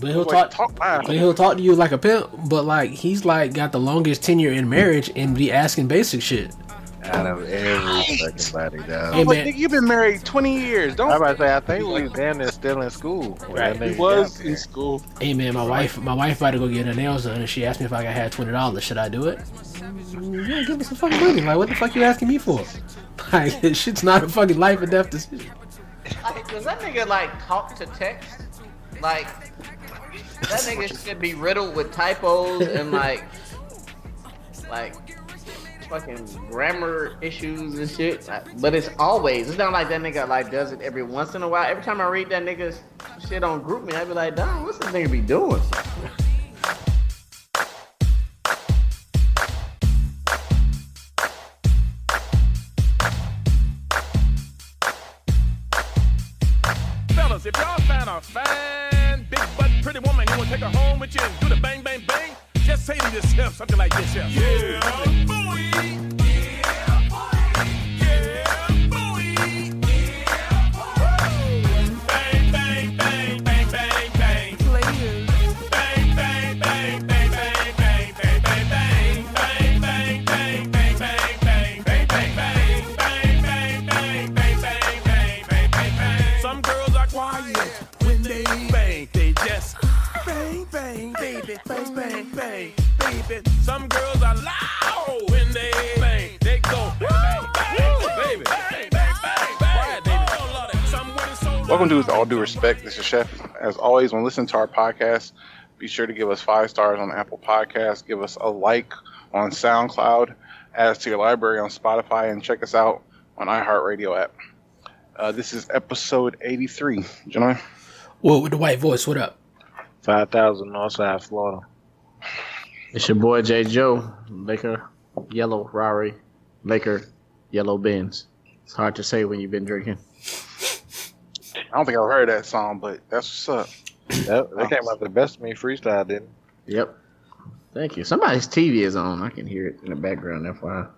But he'll talk, talk but he'll talk to you like a pimp. But like he's like got the longest tenure in marriage and be asking basic shit. Out of every fucking body, dog. Hey, man. you've been married twenty years. Don't. I about to say, I think we was damn near still in school. Right, he was in school. Hey man, my wife, my wife about to go get her nails done, and she asked me if I had twenty dollars. Should I do it? Mm, yeah, give me some fucking money. Like, what the fuck you asking me for? Like, shit's not a fucking life or death decision. Like, does that nigga like talk to text? Like, that nigga should be riddled with typos and like, like fucking grammar issues and shit. But it's always. It's not like that nigga like does it every once in a while. Every time I read that nigga's shit on GroupMe, I be like, damn, what's this nigga be doing? Woman, you wanna take her home with you do the bang, bang, bang? Just say to yourself something like this, yeah. Yeah, boy. Welcome to With All Due Respect. This is Chef. As always, when listening to our podcast, be sure to give us five stars on Apple Podcasts. Give us a like on SoundCloud. Add us to your library on Spotify and check us out on iHeartRadio app. Uh, this is episode 83. Gentlemen. Whoa, with the white voice, what up? 5000 Northside, Florida. It's your boy J. Joe, Laker, Yellow Rari, Laker, Yellow Benz. It's hard to say when you've been drinking. I don't think I've heard that song, but that's what's up. That, that came out the best of me freestyle, didn't it? Yep. Thank you. Somebody's TV is on. I can hear it in the background. FYI.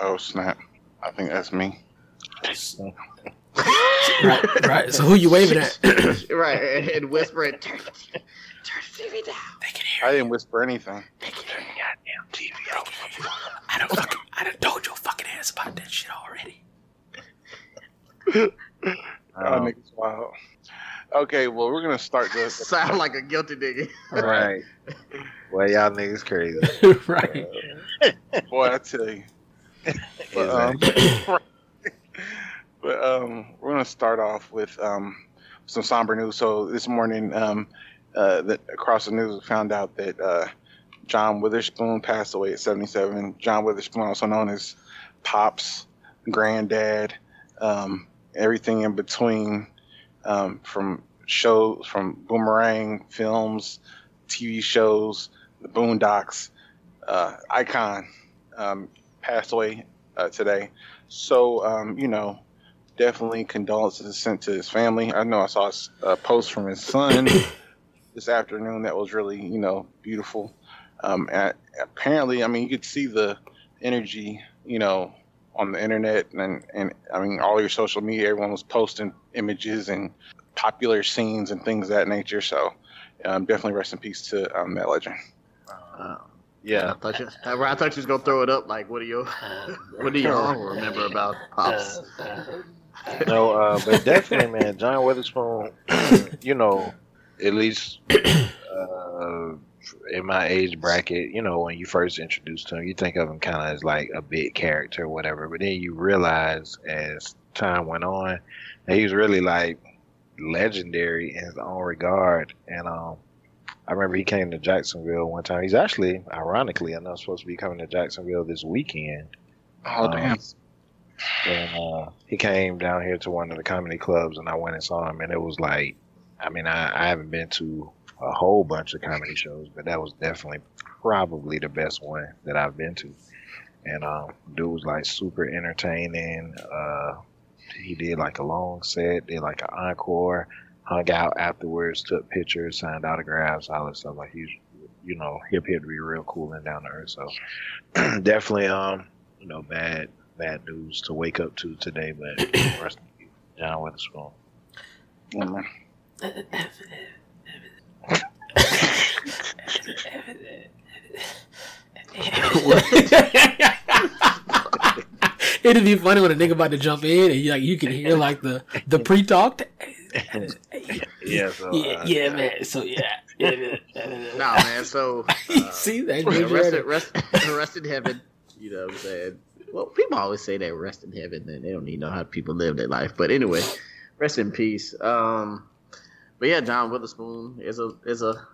Oh snap! I think that's me. right, right. So who you waving at? right, and whispering, turn, turn the TV down. They can hear. I didn't whisper anything. They can hear the goddamn TV off. I don't fucking. I done told your fucking ass about that shit already. oh, niggas wild. Okay, well, we're gonna start this. Sound like a guilty nigga. Right. well, y'all niggas crazy. right. Boy, I tell you. But, um, but um, we're going to start off with um, some somber news. So this morning, um, uh, that across the news, we found out that uh, John Witherspoon passed away at 77. John Witherspoon, also known as Pops, Granddad, um, everything in between, um, from shows, from Boomerang films, TV shows, the Boondocks, uh, icon, um, passed away uh, today. So, um, you know, definitely condolences sent to his family. I know I saw a post from his son this afternoon that was really, you know, beautiful. Um, and apparently, I mean, you could see the energy, you know, on the internet and, and I mean, all your social media, everyone was posting images and popular scenes and things of that nature. So, um, definitely rest in peace to um, that legend. Uh, yeah, I thought, you, I thought you was gonna throw it up. Like, what do you, what do y'all remember about pops? no, uh, but definitely, man, John Witherspoon. you know, at least uh, in my age bracket, you know, when you first introduced to him, you think of him kind of as like a big character or whatever. But then you realize as time went on that he was really like legendary in his own regard. And um, I remember he came to Jacksonville one time. He's actually, ironically enough, supposed to be coming to Jacksonville this weekend. Oh um, damn! And uh, he came down here to one of the comedy clubs, and I went and saw him, and it was like, I mean, I, I haven't been to a whole bunch of comedy shows, but that was definitely probably the best one that I've been to. And um, dude was like super entertaining. Uh, he did like a long set, did like an encore, hung out afterwards, took pictures, signed autographs, all that stuff. Like he's, you know, he appeared to be real cool and down to earth. So definitely, um, you know, bad bad news to wake up to today, but rest in peace, John Witherspoon. Yeah, It'd be funny when a nigga about to jump in and you, like you can hear like the the pre talked. yeah, so, uh, yeah, yeah, man. So yeah, no, nah, man. So uh, see that arrested, rest, in heaven. You know what I'm saying? Well, people always say they rest in heaven, and they don't even know how people live their life. But anyway, rest in peace. Um, but yeah, John Witherspoon is a is a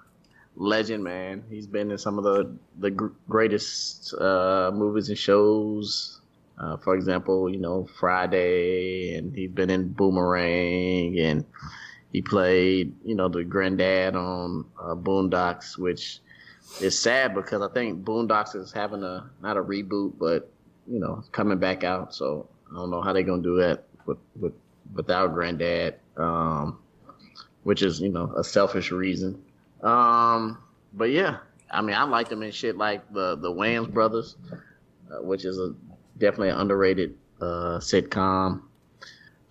legend, man. He's been in some of the the gr- greatest uh, movies and shows. Uh, for example, you know Friday, and he's been in Boomerang, and he played you know the granddad on uh, Boondocks, which is sad because I think Boondocks is having a not a reboot, but you know coming back out. So I don't know how they're gonna do that with with without granddad, um, which is you know a selfish reason. Um, but yeah, I mean I like them in shit like the the Wayans brothers, uh, which is a definitely an underrated uh, sitcom.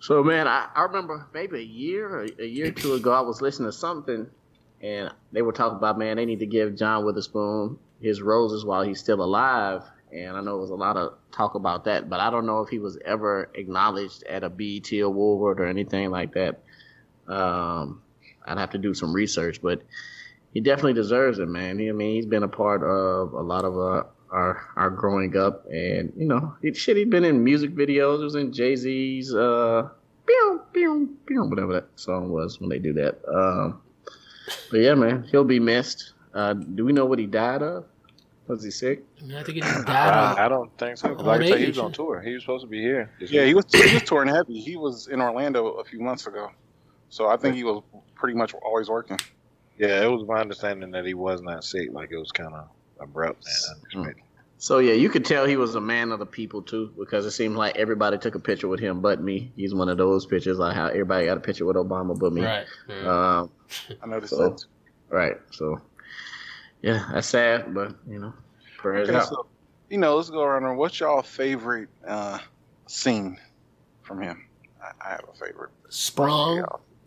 So man, I, I remember maybe a year a year or two ago I was listening to something and they were talking about man they need to give John Witherspoon his roses while he's still alive. And I know there was a lot of talk about that, but I don't know if he was ever acknowledged at a BET award or anything like that. Um, I'd have to do some research, but he definitely deserves it, man. He, I mean, he's been a part of a lot of uh, our our growing up, and you know, he, shit, he's been in music videos. He was in Jay Z's uh, pew, pew, pew, whatever that song was when they do that. Um, but yeah, man, he'll be missed. Uh, do we know what he died of? Was he sick? I think he died. I, I don't think so. Like I said, he was on tour. He was supposed to be here. Yeah, he was he was touring heavy. He was in Orlando a few months ago, so I think he was pretty much always working. Yeah, it was my understanding that he was not sick. Like it was kind of abrupt and unexpected. So yeah, you could tell he was a man of the people too, because it seemed like everybody took a picture with him, but me. He's one of those pictures like how everybody got a picture with Obama, but me. Right. Yeah. Um, I noticed So- that. right. So yeah, that's sad, but you know, prayers Okay, out. so you know, let's go around. What's y'all favorite uh, scene from him? I, I have a favorite. Sprung.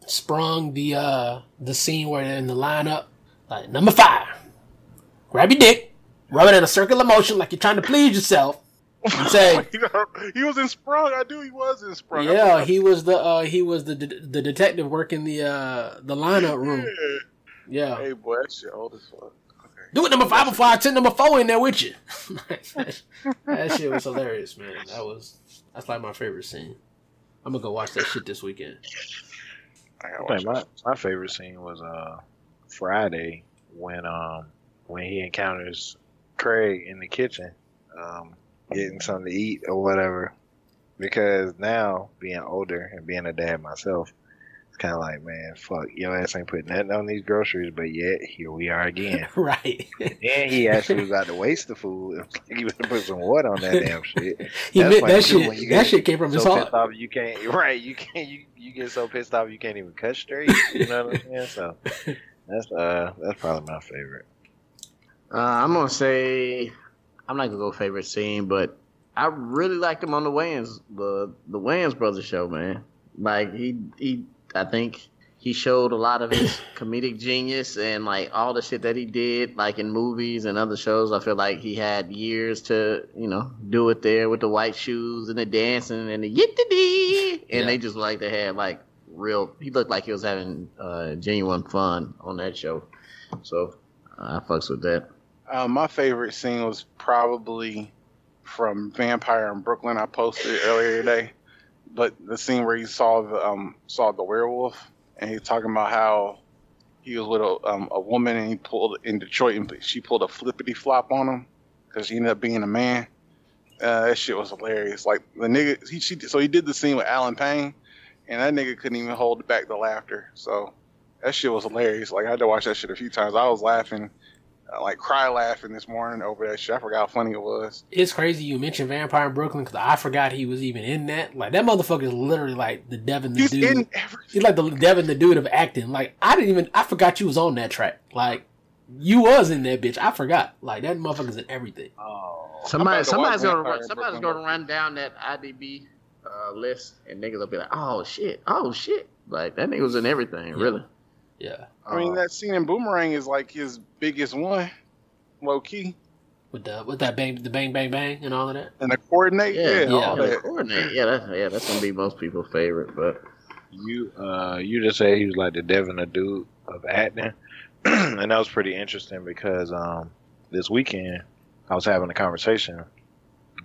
Sprung the uh the scene where they're in the lineup. Like number five, grab your dick, rub it in a circular motion like you're trying to please yourself, and say, he was in Sprung. I knew he was in Sprung. "Yeah, he was the uh he was the the detective working the uh the lineup room." Yeah, Hey, boy, that shit old as fuck. Okay. do it number five before I send number four in there with you. that, that shit was hilarious, man. That was that's like my favorite scene. I'm gonna go watch that shit this weekend. I my, my favorite scene was uh Friday when um when he encounters Craig in the kitchen, um, getting something to eat or whatever. Because now being older and being a dad myself, kind of like, man, fuck, your ass ain't putting nothing on these groceries, but yet here we are again. right. and he actually was about to waste the food. It like he was gonna put some water on that damn shit. He That's meant funny, that shit. when you That shit came from his heart. off you can't right you can't you, you get so pissed off you can't even cut straight you know what i'm saying so that's uh that's probably my favorite Uh, I'm gonna say I'm not gonna go favorite scene, but I really liked him on the Wayans the the Wayans brothers show, man. Like he he I think he showed a lot of his comedic genius and like all the shit that he did like in movies and other shows. I feel like he had years to you know do it there with the white shoes and the dancing and the yittity and Yeah. they just like they had like real. He looked like he was having uh, genuine fun on that show. So I fucks with that. Uh, my favorite scene was probably from Vampire in Brooklyn. I posted earlier today, but the scene where he saw the um saw the werewolf and he's talking about how he was with a um, a woman and he pulled in Detroit and she pulled a flippity flop on him because he ended up being a man. Uh, that shit was hilarious. Like the nigga, he she, so he did the scene with Allen Payne, and that nigga couldn't even hold back the laughter. So that shit was hilarious. Like I had to watch that shit a few times. I was laughing, like cry laughing this morning over that shit. I forgot how funny it was. It's crazy you mentioned Vampire in Brooklyn because I forgot he was even in that. Like that motherfucker is literally like the Devin the He's dude. in every. He's like the Devin the dude of acting. Like I didn't even I forgot you was on that track. Like you was in that bitch. I forgot. Like that motherfucker's in everything. Oh, Somebody, to somebody's gonna run, somebody's gonna run down that IDB uh, list, and niggas will be like, "Oh shit, oh shit!" Like that nigga was in everything, really. Yeah. I mean, Uh, that scene in Boomerang is like his biggest one, low key. with the with that bang the bang bang bang and all of that. And the coordinate, Yeah, yeah, yeah, all the that. coordinate. Yeah, that's yeah, that's gonna be most people's favorite. But You uh you just said he was like the Devin the dude of acting. and that was pretty interesting because um this weekend I was having a conversation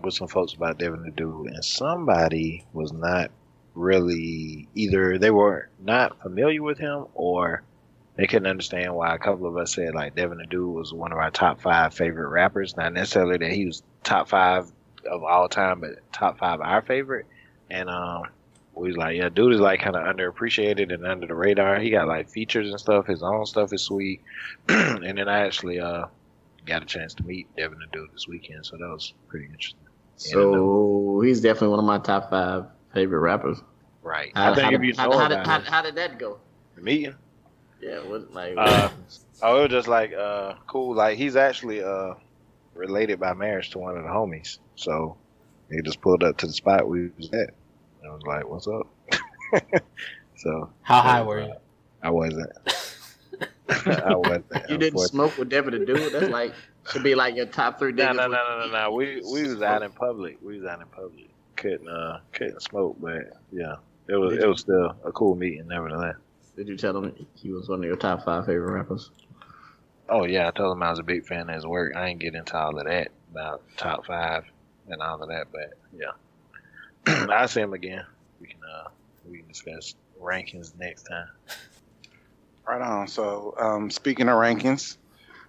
with some folks about Devin the dude and somebody was not really either they were not familiar with him or they couldn't understand why a couple of us said like Devin the dude was one of our top five favorite rappers. Not necessarily that he was top five of all time, but top five our favorite. And um we was like, yeah, dude is like kind of underappreciated and under the radar. He got like features and stuff. His own stuff is sweet. and then I actually uh got a chance to meet Devin the dude this weekend, so that was pretty interesting. so he's definitely one of my top five favorite rappers. Right. How, I think how, if you how, know how, about did, how, how did that go? the meeting, Yeah, what like Uh, oh, it was just like uh cool. Like he's actually uh related by marriage to one of the homies, so he just pulled up to the spot we was at. And I was like, "What's up?" so How high were you? I wasn't. I wasn't. you didn't smoke with Devin the dude? That's like should be like your top three No, no, no, no, no, no. We we was out in public. We was out in public. Couldn't uh couldn't smoke, but yeah, it was it was still a cool meeting nevertheless. Did you tell him he was one of your top five favorite rappers? Oh yeah, I told him I was a big fan of his work. I ain't get into all of that about top five and all of that, but yeah, I'll see him again. We can uh we can discuss rankings next time. Right on. So, um, speaking of rankings,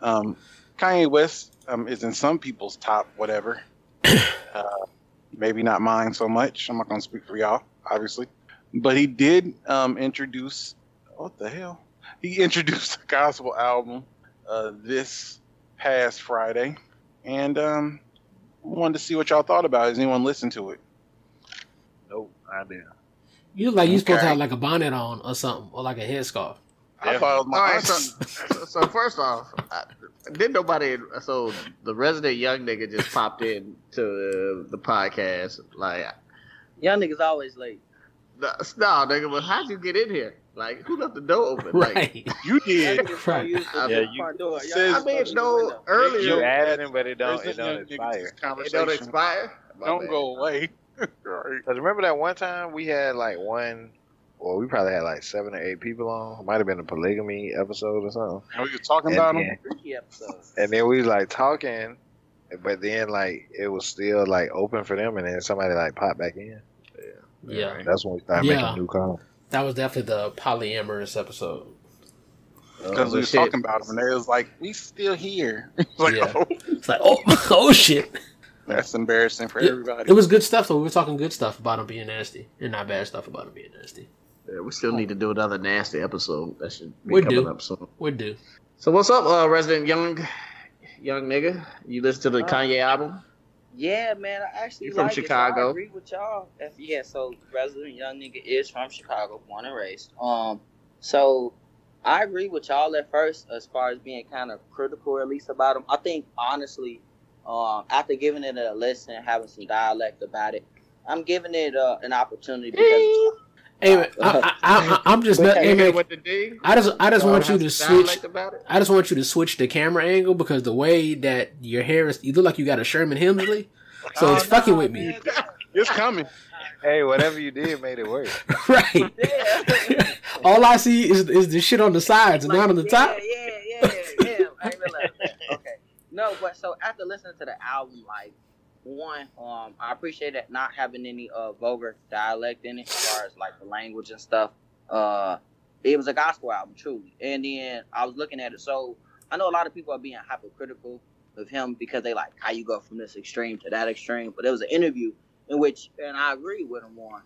um, Kanye West um, is in some people's top whatever. uh, maybe not mine so much. I'm not going to speak for y'all, obviously. But he did um, introduce, what the hell? He introduced a gospel album uh, this past Friday. And um, wanted to see what y'all thought about it. Has anyone listened to it? Nope, I didn't. You look like you supposed to have like a bonnet on or something, or like a headscarf. I thought my All right, so, so, so first off, I, did nobody? So the resident young nigga just popped in to the podcast. Like, Young niggas always late. no, no, nigga, but how'd you get in here? Like, who left the door open? Like, Right. You did. niggas Right. don't the Yeah, you- door. Young says- I niggas mean, use no, earlier You added him, but it don't it There's don't this expire. it don't expire. My Don't bad. go away. Cause remember that one time we had like one, or we probably had like seven or eight people on. It might have been a polygamy episode or something. And we were talking And about then- him. Freaky episodes. And then we was like talking, but then like it was still like open for them, and then somebody like popped back in. Yeah, yeah. That's when we started Yeah. making new calls. That was definitely the polyamorous episode. Because we Oh, was shit. talking about him, and they was like, "We still here." It's like, Yeah. oh, It's like, oh, oh shit. that's embarrassing for Yeah, everybody. It was good stuff though. We were talking good stuff about him being nasty, and not bad stuff about him being nasty. Yeah, we still need to do another nasty episode. That should be We coming do. up soon. Would do. So what's up, uh, resident young young nigga? You listen to the Uh, Kanye album? Yeah, man, I actually You from like it, so Chicago? I agree with y'all. If, yeah, so resident young nigga is from Chicago, born and raised. Um, so I agree with y'all at first as far as being kind of critical, at least about him. I think honestly, um, after giving it a listen, and having some dialect about it, I'm giving it uh, an opportunity because Hey, I, I, I, I'm just not. Hey, with the D? I just, I just Y'all want you to switch. about it? I just want you to switch the camera angle because the way that your hair is, you look like you got a Sherman Hemsley. So Oh, it's fucking with me, It's coming. Hey, whatever you did made it work. right? Yeah. All I see is is the shit on the sides and not on the yeah, top. Yeah, yeah, yeah. I ain't that. Okay. No, but so after listening to the album, like one, um, I appreciate it not having any uh vulgar dialect in it as far as like the language and stuff. Uh it was a gospel album, truly. And then I was looking at it, so I know a lot of people are being hypocritical of him because they like how you go from this extreme to that extreme. But there was an interview in which, and I agree with him on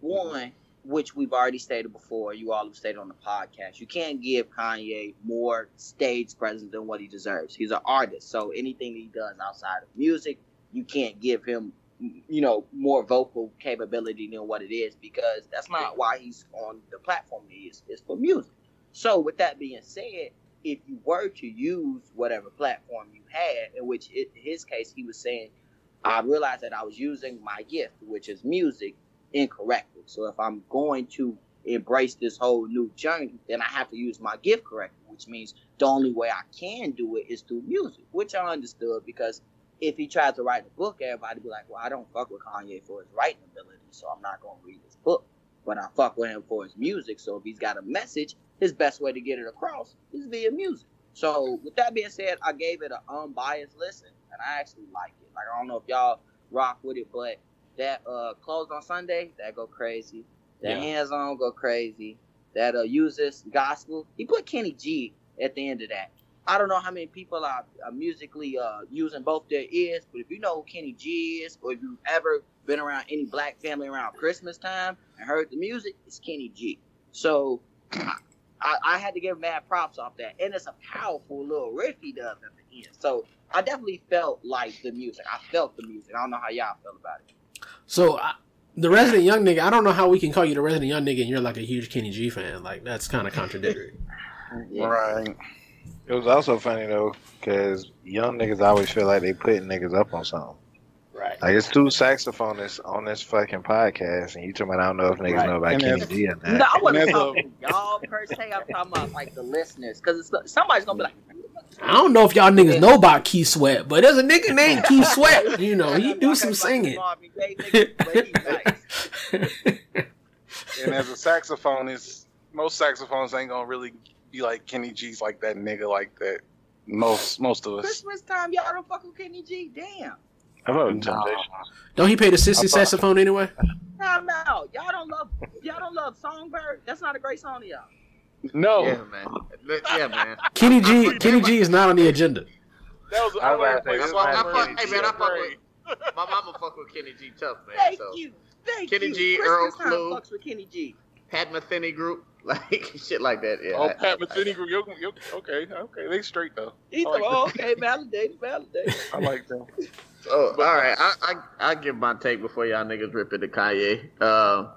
one, which we've already stated before. You all have stated on the podcast. You can't give Kanye more stage presence than what he deserves. He's an artist, so anything he does outside of music, you can't give him, you know, more vocal capability than what it is because that's not why he's on the platform he is. It's for music. So, with that being said, if you were to use whatever platform you had, in which in his case he was saying, I realized that I was using my gift, which is music, incorrectly. So if I'm going to embrace this whole new journey, then I have to use my gift correctly, which means the only way I can do it is through music, which I understood because if he tries to write a book, everybody be like, well, I don't fuck with Kanye for his writing ability, so I'm not gonna read his book. But I fuck with him for his music. So if he's got a message, his best way to get it across is via music. So with that being said, I gave it an unbiased listen, and I actually like it. Like I don't know if y'all rock with it, but that uh closed on Sunday, that go crazy. That Yeah. hands on go crazy. That uh uses gospel. He put Kenny G at the end of that. I don't know how many people are, are musically uh using both their ears, but if you know who Kenny G is, or if you've ever been around any black family around Christmas time and heard the music, it's Kenny G. So I, I, I had to give mad props off that, and it's a powerful little riff he does at the end. So I definitely felt like the music. I felt the music. I don't know how y'all felt about it. So I, the resident young nigga, I don't know how we can call you the resident young nigga and you're like a huge Kenny G fan. Like that's kind of contradictory. Yeah. Right. It was also funny though, because young niggas always feel like they putting niggas up on something. Right. Like it's two saxophonists on this fucking podcast, and you talking about I don't know if niggas Right. know about And Kenny G or not. No, I wasn't talking y'all per se. I'm talking about like the listeners, because somebody's gonna be like, I don't know if y'all niggas know about Keith Sweat, but there's a nigga named Keith Sweat. You know, he do some singing. Marvin Gaye nigga, but he's nice. And as a saxophonist, most saxophones ain't gonna really be like Kenny G's like that nigga like that. Most most of us. Christmas time, y'all don't fuck with Kenny G. Damn. How about No. Temptations? Don't he pay the sissy saxophone anyway? Nah, no, y'all don't love y'all don't love Songbird. That's not a great song to y'all. No, Yeah, man. Yeah, man. Kenny G, Kenny G is not on the agenda. that was I was about to say, That's why I Kenny fuck. Hey, man, I fuck with. My mama fuck with Kenny G tough, man. Thank so. you, thank Kenny you. G, Christmas Earl time fucks with Kenny G. Pat Metheny group, like shit like that. Yeah. Oh, Pat I- Metheny group. yo- yo- Okay, okay, they straight though. He's like, like oh, okay, validated, validated. I like them. Oh, all right. I, I I give my take before y'all niggas rip into Kanye. Uh,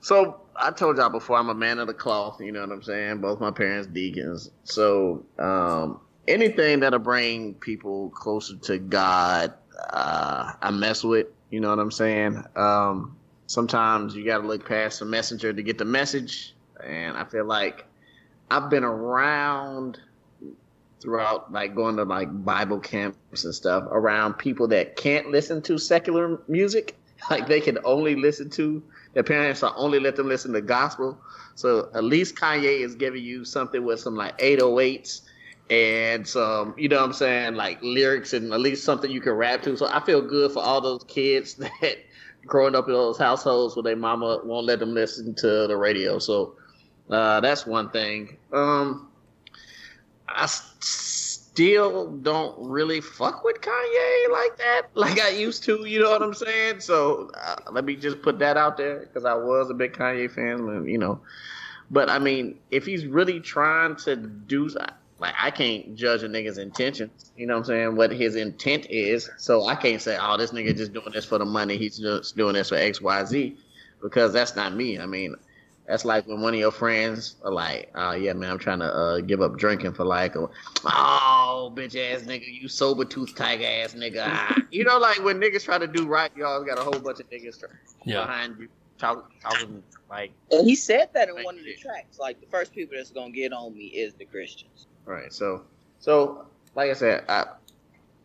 so I told y'all before I'm a man of the cloth. You know what I'm saying? Both my parents deacons. So um, anything that'll bring people closer to God, uh, I mess with. You know what I'm saying? Um, sometimes you got to look past the messenger to get the message, and I feel like I've been around throughout like going to like Bible camps and stuff around people that can't listen to secular music. Like they can only listen to their parents are only let them listen to gospel. So at least Kanye is giving you something with some like 808s and some, you know what I'm saying, like lyrics and at least something you can rap to. So I feel good for all those kids that growing up in those households where their mama won't let them listen to the radio. So uh, that's one thing. Um, I still don't really fuck with Kanye like that, like I used to. You know what I'm saying? So uh, let me just put that out there because I was a big Kanye fan, and, you know. But I mean, if he's really trying to do, like, I can't judge a nigga's intentions. You know what I'm saying? What his intent is. So I can't say, oh, this nigga just doing this for the money. He's just doing this for X, Y, Z, because that's not me. I mean, that's like when one of your friends are like, "Oh yeah, man, I'm trying to uh, give up drinking for like, a, oh bitch ass nigga, you sober tooth tiger ass nigga." Ah. You know, like when niggas try to do right, you always got a whole bunch of niggas try- Yeah. behind you talk, talking like, And he said that in one of the tracks. Like the first people that's gonna get on me is the Christians. Right. So, so like I said, I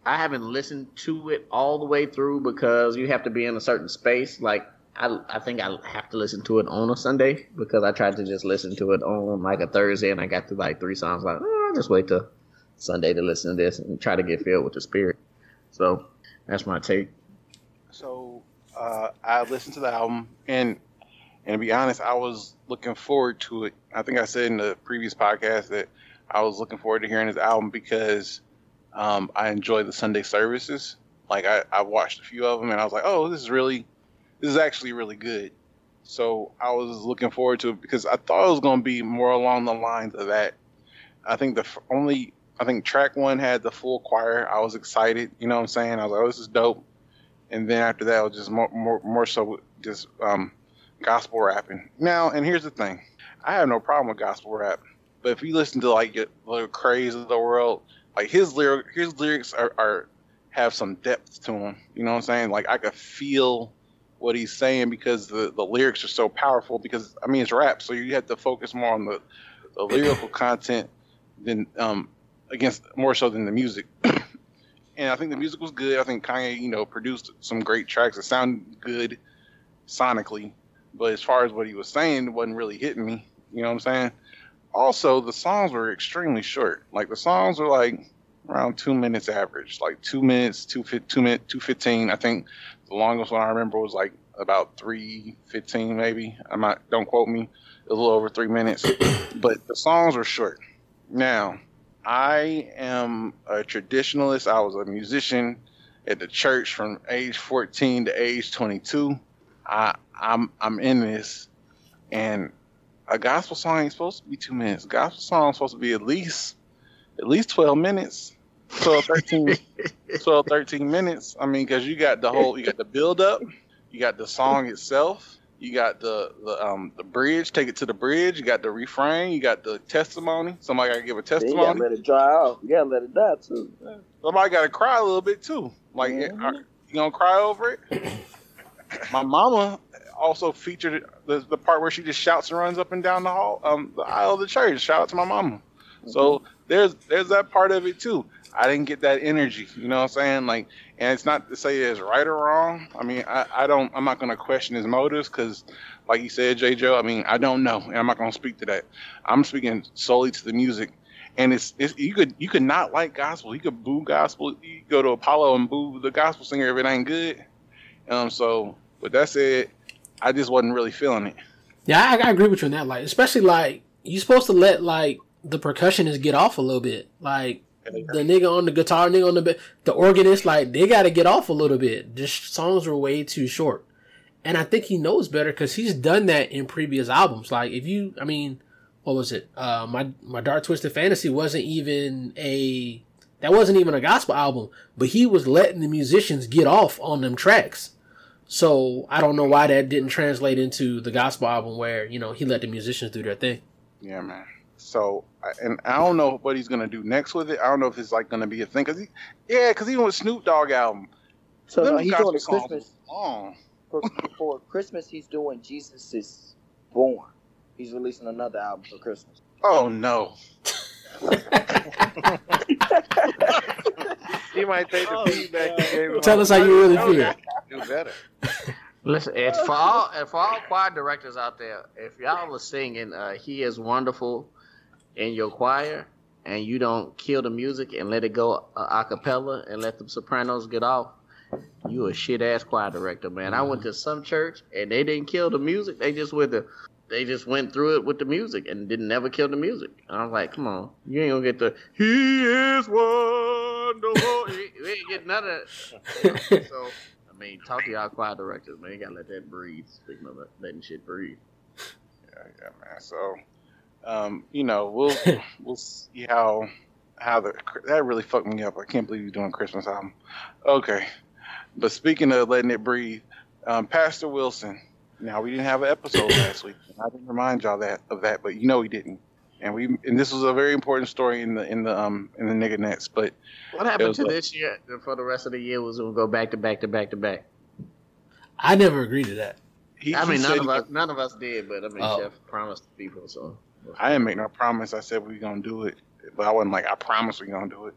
I haven't listened to it all the way through because you have to be in a certain space. Like I I think I have to listen to it on a Sunday because I tried to just listen to it on like a Thursday and I got through like three songs. Like oh, I'll just wait till Sunday to listen to this and try to get filled with the spirit. So that's my take. So uh, I listened to the album, and and to be honest, I was looking forward to it. I think I said in the previous podcast that I was looking forward to hearing his album because um, I enjoy the Sunday services. Like I, I watched a few of them, and I was like, oh, this is really, this is actually really good. So I was looking forward to it because I thought it was going to be more along the lines of that. I think the only, I think track one had the full choir. I was excited. You know what I'm saying? I was like, oh, this is dope and then after that, it was just more, more, more so just um, gospel rapping. Now, and here's the thing: I have no problem with gospel rap, but if you listen to like the craze of the world, like his lyric, his lyrics are, are have some depth to them. You know what I'm saying? Like I could feel what he's saying because the, the lyrics are so powerful. Because I mean, it's rap, so you have to focus more on the, the lyrical content than um against more so than the music. and I think the music was good. I think Kanye, you know, produced some great tracks that sound good sonically, but as far as what he was saying, it wasn't really hitting me. You know what I'm saying? Also, the songs were extremely short. Like the songs were like around two minutes average, like two minutes, two fi- two minute, two fifteen. I think the longest one I remember was like about three fifteen, maybe. I'm not. Don't quote me. A little over three minutes, but the songs were short. Now, I am a traditionalist. I was a musician at the church from age 14 to age 22. I, I'm I'm in this, and a gospel song ain't supposed to be two minutes. A gospel song is supposed to be at least at least 12 minutes, 12, 13, 12, 13 minutes. I mean, because you got the whole, you got the build up, you got the song itself, you got the the um the bridge, take it to the bridge. You got the refrain, you got the testimony. Somebody got to give a gotta testimony. let it dry out. You gotta let it die too. Somebody got to cry a little bit too. Like, Mhm. you gonna cry over it? My mama also featured the, the part where she just shouts and runs up and down the hall, um, the aisle of the church. Shout out to my mama. So there's there's that part of it too. I didn't get that energy. You know what I'm saying? Like, and it's not to say it's right or wrong. I mean, I, I don't. I'm not gonna question his motives because, like you said, J. Joe. I mean, I don't know, and I'm not gonna speak to that. I'm speaking solely to the music. And it's, it's you could you could not like gospel. You could boo gospel. You go to Apollo and boo the gospel singer if it ain't good. Um. So, with that said, I just wasn't really feeling it. Yeah, I, I agree with you on that. Like, especially like you're supposed to let like the percussionists get off a little bit. Like the nigga on the guitar, nigga on the the organist, like they got to get off a little bit. Just songs were way too short, and I think he knows better because he's done that in previous albums. Like if you, I mean, what was it? Uh, my my Dark Twisted Fantasy wasn't even a that wasn't even a gospel album, but he was letting the musicians get off on them tracks. So I don't know why that didn't translate into the gospel album where you know he let the musicians do their thing. Yeah, man. So, and I don't know what he's gonna do next with it. I don't know if it's like gonna be a thing. Cause he, yeah, cause even with Snoop Dogg album, So no, he's doing the songs Christmas was long. for, for Christmas. He's doing Jesus is Born. He's releasing another album for Christmas. Oh no. He might take the feedback you gave him. Tell us how you really feel. Do better. Listen, it's for all and for all choir directors out there. If y'all are singing uh, "He is Wonderful" in your choir, and you don't kill the music and let it go uh, a cappella and let the sopranos get off, you a shit ass choir director, man. I went to some church and they didn't kill the music. They just went the, they just went through it with the music and didn't never kill the music. And I was like, come on, you ain't gonna get the "He is Wonderful." you, you ain't get none of that. So. I mean, talk to y'all choir directors, man. You gotta let that breathe. Speaking of that, letting shit breathe. Yeah, yeah, man. So, um, you know, we'll we'll see how how the that really fucked me up. I can't believe you're doing a Christmas album. Okay, but speaking of letting it breathe, um, Pastor Wilson. Now we didn't have an episode last week. I didn't remind y'all that of that, but you know we didn't. And we and this was a very important story in the in the um in the nigga nets. But What happened to like- this year for the rest of the year was gonna go back to back to back to back. I never agreed to that. he, I he mean, none of us, none of us did, but I mean, Oh. Chef promised people, so. I didn't make no promise. I said we are gonna do it, but I wasn't like I promise we are gonna do it.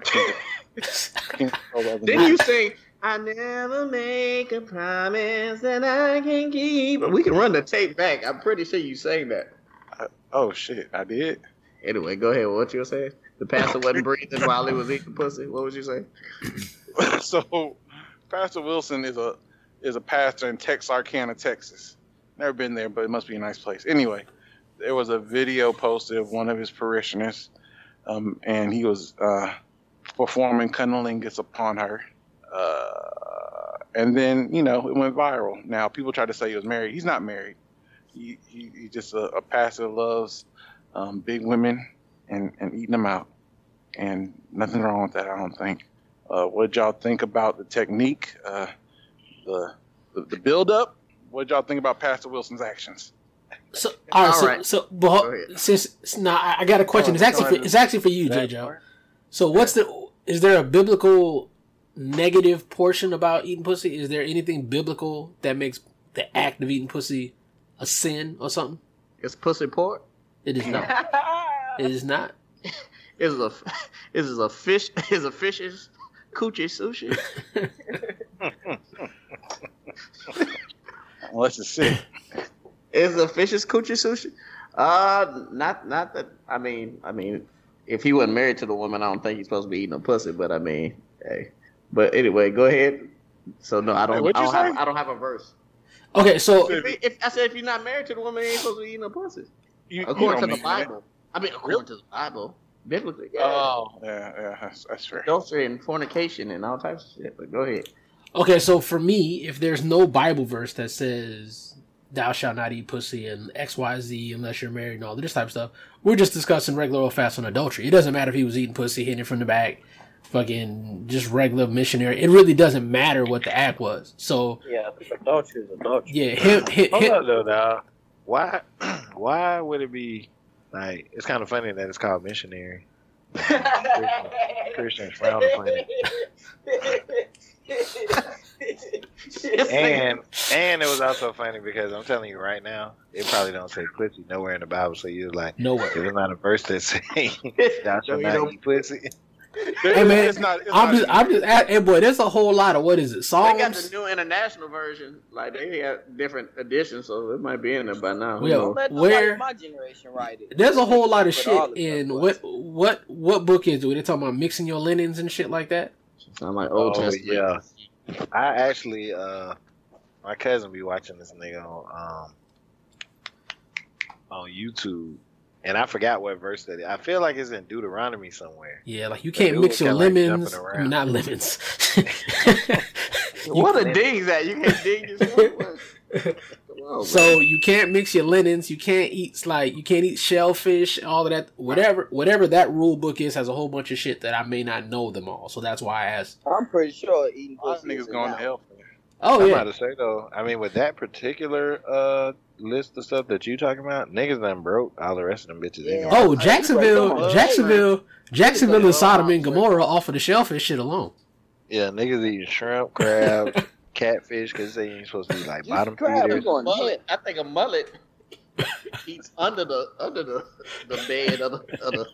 I can't- I can't control other Didn't you sing? I never make a promise that I can keep. We can run the tape back. I'm pretty sure you sang that. Oh shit, I did. Anyway, go ahead. What you were saying? The pastor wasn't breathing while he was eating pussy. What was you saying? so Pastor Wilson is a is a pastor in Texarkana, Texas. Never been there, but it must be a nice place. Anyway, there was a video posted of one of his parishioners, um, and he was uh, performing cunnilingus upon her. Uh, and then you know it went viral. Now people try to say he was married. He's not married. He, he he's just a, a pastor loves um, big women and and eating them out. And nothing wrong with that, I don't think. Uh, what did y'all think about the technique, uh, the, the the build up? What did y'all think about Pastor Wilson's actions? So all right, All so, so but since now I I got a question. Go It's actually for, it's actually for you, That JJ. So what's the is there a biblical negative portion about eating pussy? Is there anything biblical that makes the act of eating pussy a sin or something? It's pussy pork. It is not. It is not. Is a is a fish is a fish's coochie sushi. Unless it's sick. Is a fish's coochie sushi? Uh, not not that. I mean, I mean, if he wasn't married to the woman, I don't think he's supposed to be eating a pussy. But I mean, hey. But anyway, go ahead. So no, I don't. What'd I don't have. I don't have a verse. Okay, so If, if I said if you're not married to the woman, you ain't supposed to be eating a pussy. You, you According to the mean that. Bible. I mean, according to the Bible, biblically, yeah. Oh, yeah, yeah, that's, that's fair. adultery and fornication and all types of shit. But go ahead. okay, so for me, if there's no Bible verse that says "Thou shalt not eat pussy" and X Y Z unless you're married and all this type of stuff, we're just discussing regular old on adultery. It doesn't matter if he was eating pussy, hitting it from the back, fucking just regular missionary. It really doesn't matter what the act was. So Yeah, adultery is adultery. yeah, him, him, Hold him up though, dog. Why? Why would it be like? It's kind of funny that it's called missionary. Christians frown upon it, and and it was also funny because I'm telling you right now, it probably don't say pussy nowhere in the Bible. So you're like, nowhere. there's not a verse that say thou shalt you not eat pussy. Hey man, it's not. It's I'm not just, I'm just, at, hey boy, there's a whole lot of what is it? Songs. They got the new international version. Like they got different editions, so it might be in there by now. Who Yeah. knows? Don't let nobody Where- my generation write it. There's a whole lot of Put shit the in what what what book is it? They talking about mixing your linens and shit like that. Sound like Old Oh, Testament. yeah. I actually, uh, my cousin be watching this nigga on um on YouTube, and I forgot what verse that is. I feel like it's in Deuteronomy somewhere. Yeah, like you can't mix your kinda like lemons. I mean, not lemons. What a ding's that? You can't ding. this one? On, so you can't mix your linens. You can't eat like you can't eat shellfish. All of that, whatever, whatever that rule book is, has a whole bunch of shit that I may not know them all. So that's why I asked. I'm pretty sure eating All pussy niggas going to hell. Oh I'm yeah, about to say though. I mean, with that particular uh list of stuff that you talking about, niggas done broke all the rest of them bitches. Yeah. Anyway. Oh, Jacksonville, come on. Jacksonville, Jacksonville, Hey, and Sodom and Gomorrah off of the shellfish shit alone. yeah, niggas eating shrimp, crab, catfish because they ain't supposed to be like bottom crab feeders. is going mullet. I think a mullet eats under the under the the bed of the of the,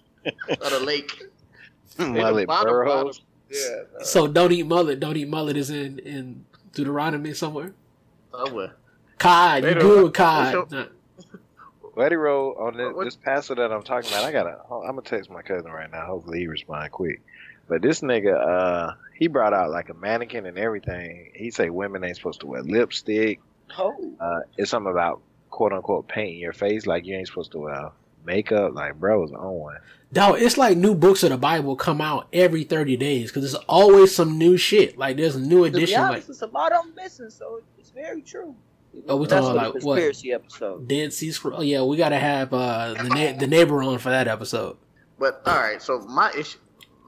of the lake. Mullet bottom, burrows. Yeah, uh, So don't eat mullet. Don't eat mullet is in in Deuteronomy somewhere. somewhere. Cod, you Later good on. with cod? What's Nah. Buddy Roll on this, What- this pastor that I'm talking about. I gotta. I'm gonna text my cousin right now. Hopefully he respond quick. But this nigga, uh, he brought out like a mannequin and everything. He say women ain't supposed to wear lipstick. Oh, Uh, it's something about quote unquote painting your face like you ain't supposed to wear makeup. Like bro was on one. Dog, it's like new books of the Bible come out every 30 days because there's always some new shit. Like there's a new to be edition, like honest, it's a lot of them missing, so it's very true. Oh, we That's talking for the about, like, what? conspiracy episode. Dead Sea Scroll. Oh, yeah, we gotta have uh, the na- the neighbor on for that episode. But all right, so my issue,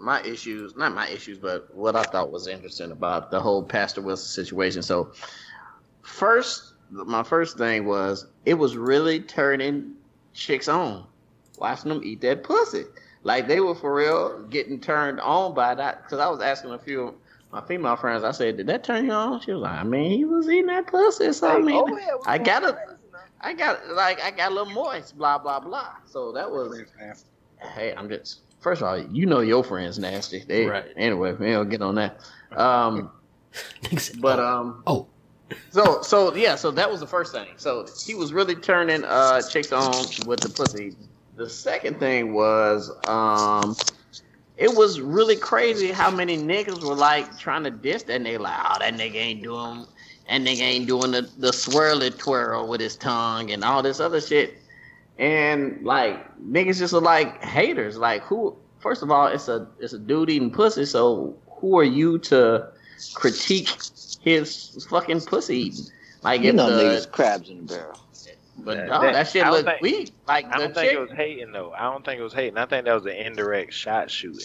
my issues, not my issues, but what I thought was interesting about the whole Pastor Wilson situation. So, first, my first thing was it was really turning chicks on, watching them eat that pussy. Like they were for real getting turned on by that. Because I was asking a few of my female friends, I said, "Did that turn you on?" She was like, "I mean, he was eating that pussy, so I mean, oh, yeah, I gotta- crazy now. I got like I got a little moist, blah blah blah." So that was Hey, I'm just first of all, you know your friends nasty. They Right. anyway, we don't get on that. Um, but um, oh, so so yeah, so that was the first thing. So he was really turning uh chicks on with the pussy. The second thing was um, it was really crazy how many niggas were like trying to diss that nigga. Like, oh, that nigga ain't doing. and nigga ain't doing the, the swirly twirl with his tongue and all this other shit. And like niggas just are like haters. Like who first of all, it's a it's a dude eating pussy, so who are you to critique his fucking pussy eating? Like You know, the, niggas crabs in a barrel. but That- no, that- that, shit I don't look think- weak. Like I the don't think chick, it was hating though. I don't think it was hating. I think that was an indirect shot shooting.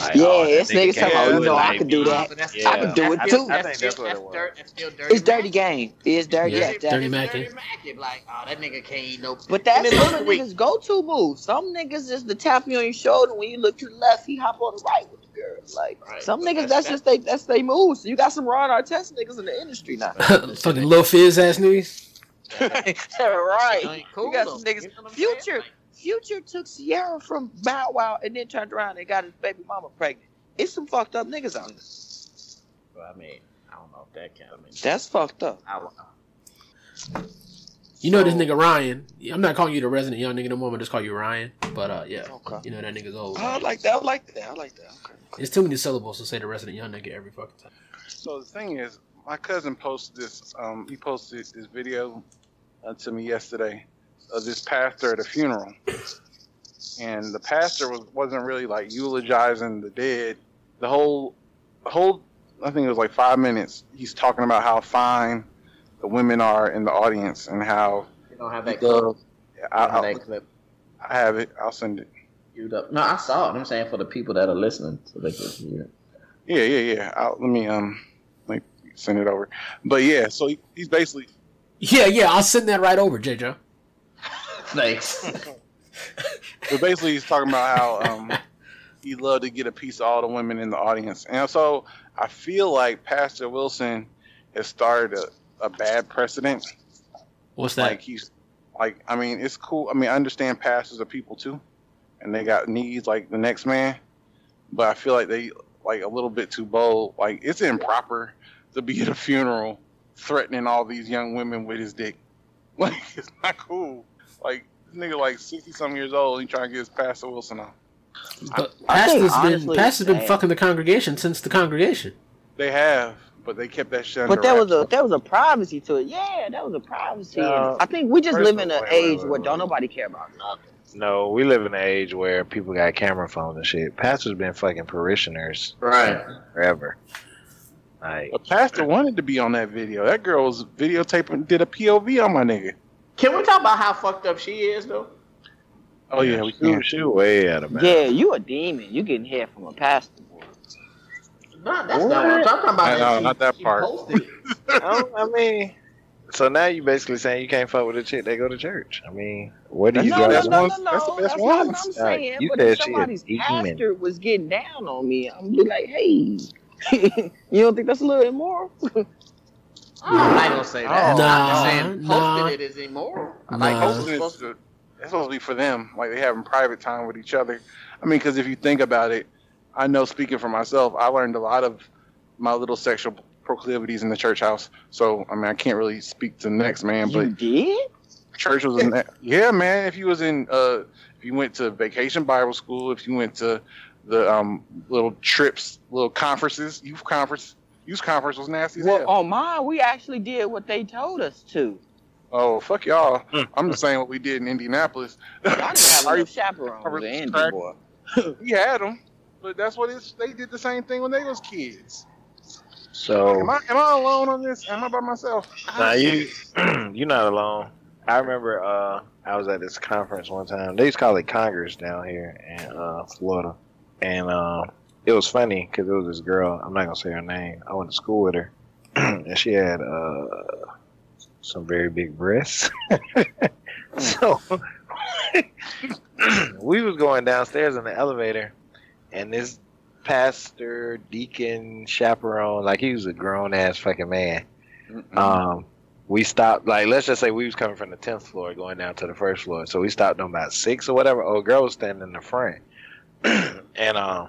Like, Yeah, oh, that this nigga nigga talking about, can't you know, I could do me. that. Yeah. I could do it that's- too. I That's, think that's what it was. dirt, dirty. It's dirty game. It's dirty. Yeah. Yeah, Dirty it's Mac, dirty yeah. Mac. Like, oh, that nigga can't eat no. But that's And it some of niggas go to move. Some niggas just to tap you on your shoulder when you look to the left, he hop on the right with it. Like Right. some niggas, That's- that's just they that's they move. So you got some Ron Artest niggas in the industry now. Fucking little fizz ass niggas. right. Ain't cool, you got some niggas. You know what I'm? Future, Future took Ciara from Bow Wow and then turned around and got his baby mama pregnant. It's some fucked up niggas out here. Well, I mean, I don't know if that counts. I mean, That's fucked up. I don't know. You know this nigga Ryan. I'm not calling you the resident young nigga no more. I'm just call you Ryan. But uh, yeah, Okay. you know that nigga's old. I like that. I like that. I like that. Okay. It's too many syllables to say the resident young nigga every fucking time. So the thing is, my cousin posted this. Um, he posted this video uh, to me yesterday of this pastor at a funeral, and the pastor was wasn't really like eulogizing the dead. The whole, the whole, I think it was like five minutes. He's talking about how fine the women are in the audience and how You don't have that clip. loves. You I, have that clip I have it. I'll send it. queued up. No, I saw it. I'm saying for the people that are listening, so they can hear it. Yeah, yeah, yeah. I'll, let me um, let me send it over. But yeah, so he, he's basically Yeah, yeah, I'll send that right over, JJ. Thanks. But basically, he's talking about how um, he loved to get a piece of all the women in the audience, and so I feel like Pastor Wilson has started a, a bad precedent. What's that? Like he's like, I mean, it's cool. I mean, I understand pastors are people too, and they got needs like the next man, but I feel like they like a little bit too bold. Like it's improper to be at a funeral threatening all these young women with his dick. Like it's not cool. Like this nigga like sixty some years old, he trying to get his Pastor Wilson on. but I think pastor's been pastor's been fucking the congregation since the congregation. They have, but they kept that shit. under But there was a that was a privacy to it. Yeah, that was a privacy. No. I think we just live in an wait, wait, age wait, where wait. don't nobody care about nothing. No, we live in an age where people got camera phones and shit. Pastors been fucking parishioners right. forever. Like, A pastor wanted to be on that video. That girl was videotaping, did a POV on my nigga. Can we talk about how fucked up she is, though? Oh yeah, we she, can. she way out of bounds. Yeah, you a demon. You getting hair from a pastor. No, that's not what I'm talking about. No, not that part. posted it. Oh, I mean, so now you basically saying you can't fuck with a chick that go to church. I mean, what do you no, the no, no, want? no, no. That's the best That's not what. I'm Alright, saying. you but said if she a somebody's demon. pastor was getting down on me, I'm be like, hey, you don't think that's a little immoral? I'm not gonna say that. Nah, I'm saying posting nah. it is immoral. Nah. like Posting posting is the- it's supposed to be for them. Like they having private time with each other. I mean, because if you think about it, I know speaking for myself, I learned a lot of my little sexual proclivities in the church house. So I mean, I can't really speak to the next man, you but did? church was in that. Yeah, man. If you was in, uh, if you went to vacation Bible school, if you went to the um little trips, little conferences, youth conference, youth conference was nasty as Well, hell. on mine, we actually did what they told us to. Oh fuck y'all! I'm just saying what we did in Indianapolis. I didn't have Are you- enough chaperones. Are Andy, boy. we had them, but that's what it's. They did the same thing when they was kids. So Am I am I alone on this? Am I by myself? now you you're not alone. I remember uh, I was at this conference one time. They used to call it Congress down here in uh, Florida, and uh, it was funny because it was this girl. I'm not gonna say her name. I went to school with her, and she had uh, some very big breasts. so we was going downstairs in the elevator, and this pastor, deacon, chaperone, like he was a grown ass fucking man. Um, we stopped like let's just say we was coming from the tenth floor going down to the first floor, so we stopped on about six or whatever. Old girl was standing in the front, and um,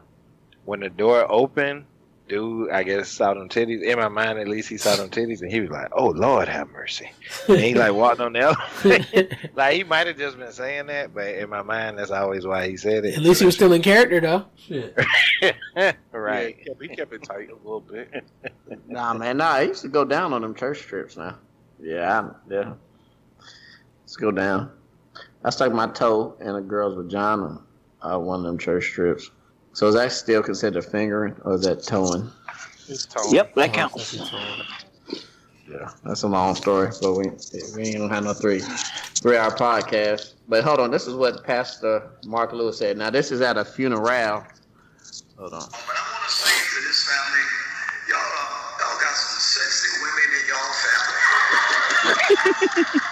when the door opened, dude, I guess saw them titties. In my mind, at least he saw them titties, and he was like, "Oh Lord, have mercy." And he like walked on the elevator. like he might have just been saying that, but in my mind, that's always why he said it. At least he was still in character though. Shit. right. Yeah, he, kept, he kept it tight a little bit. Nah, man, nah. I used to go down on them church trips now. Yeah, I, yeah. Let's go down. I stuck my toe in a girl's vagina uh, one of them church trips. So is that still considered fingering or is that towing? His tone. Yep, that counts. Yeah, that's a long story, but we we ain't gonna have no three three hour podcast. But hold on, this is what Pastor Mark Lewis said. Now this is at a funeral. Hold on. But I want to say to this family, y'all, uh, y'all got some sexy women in y'all family.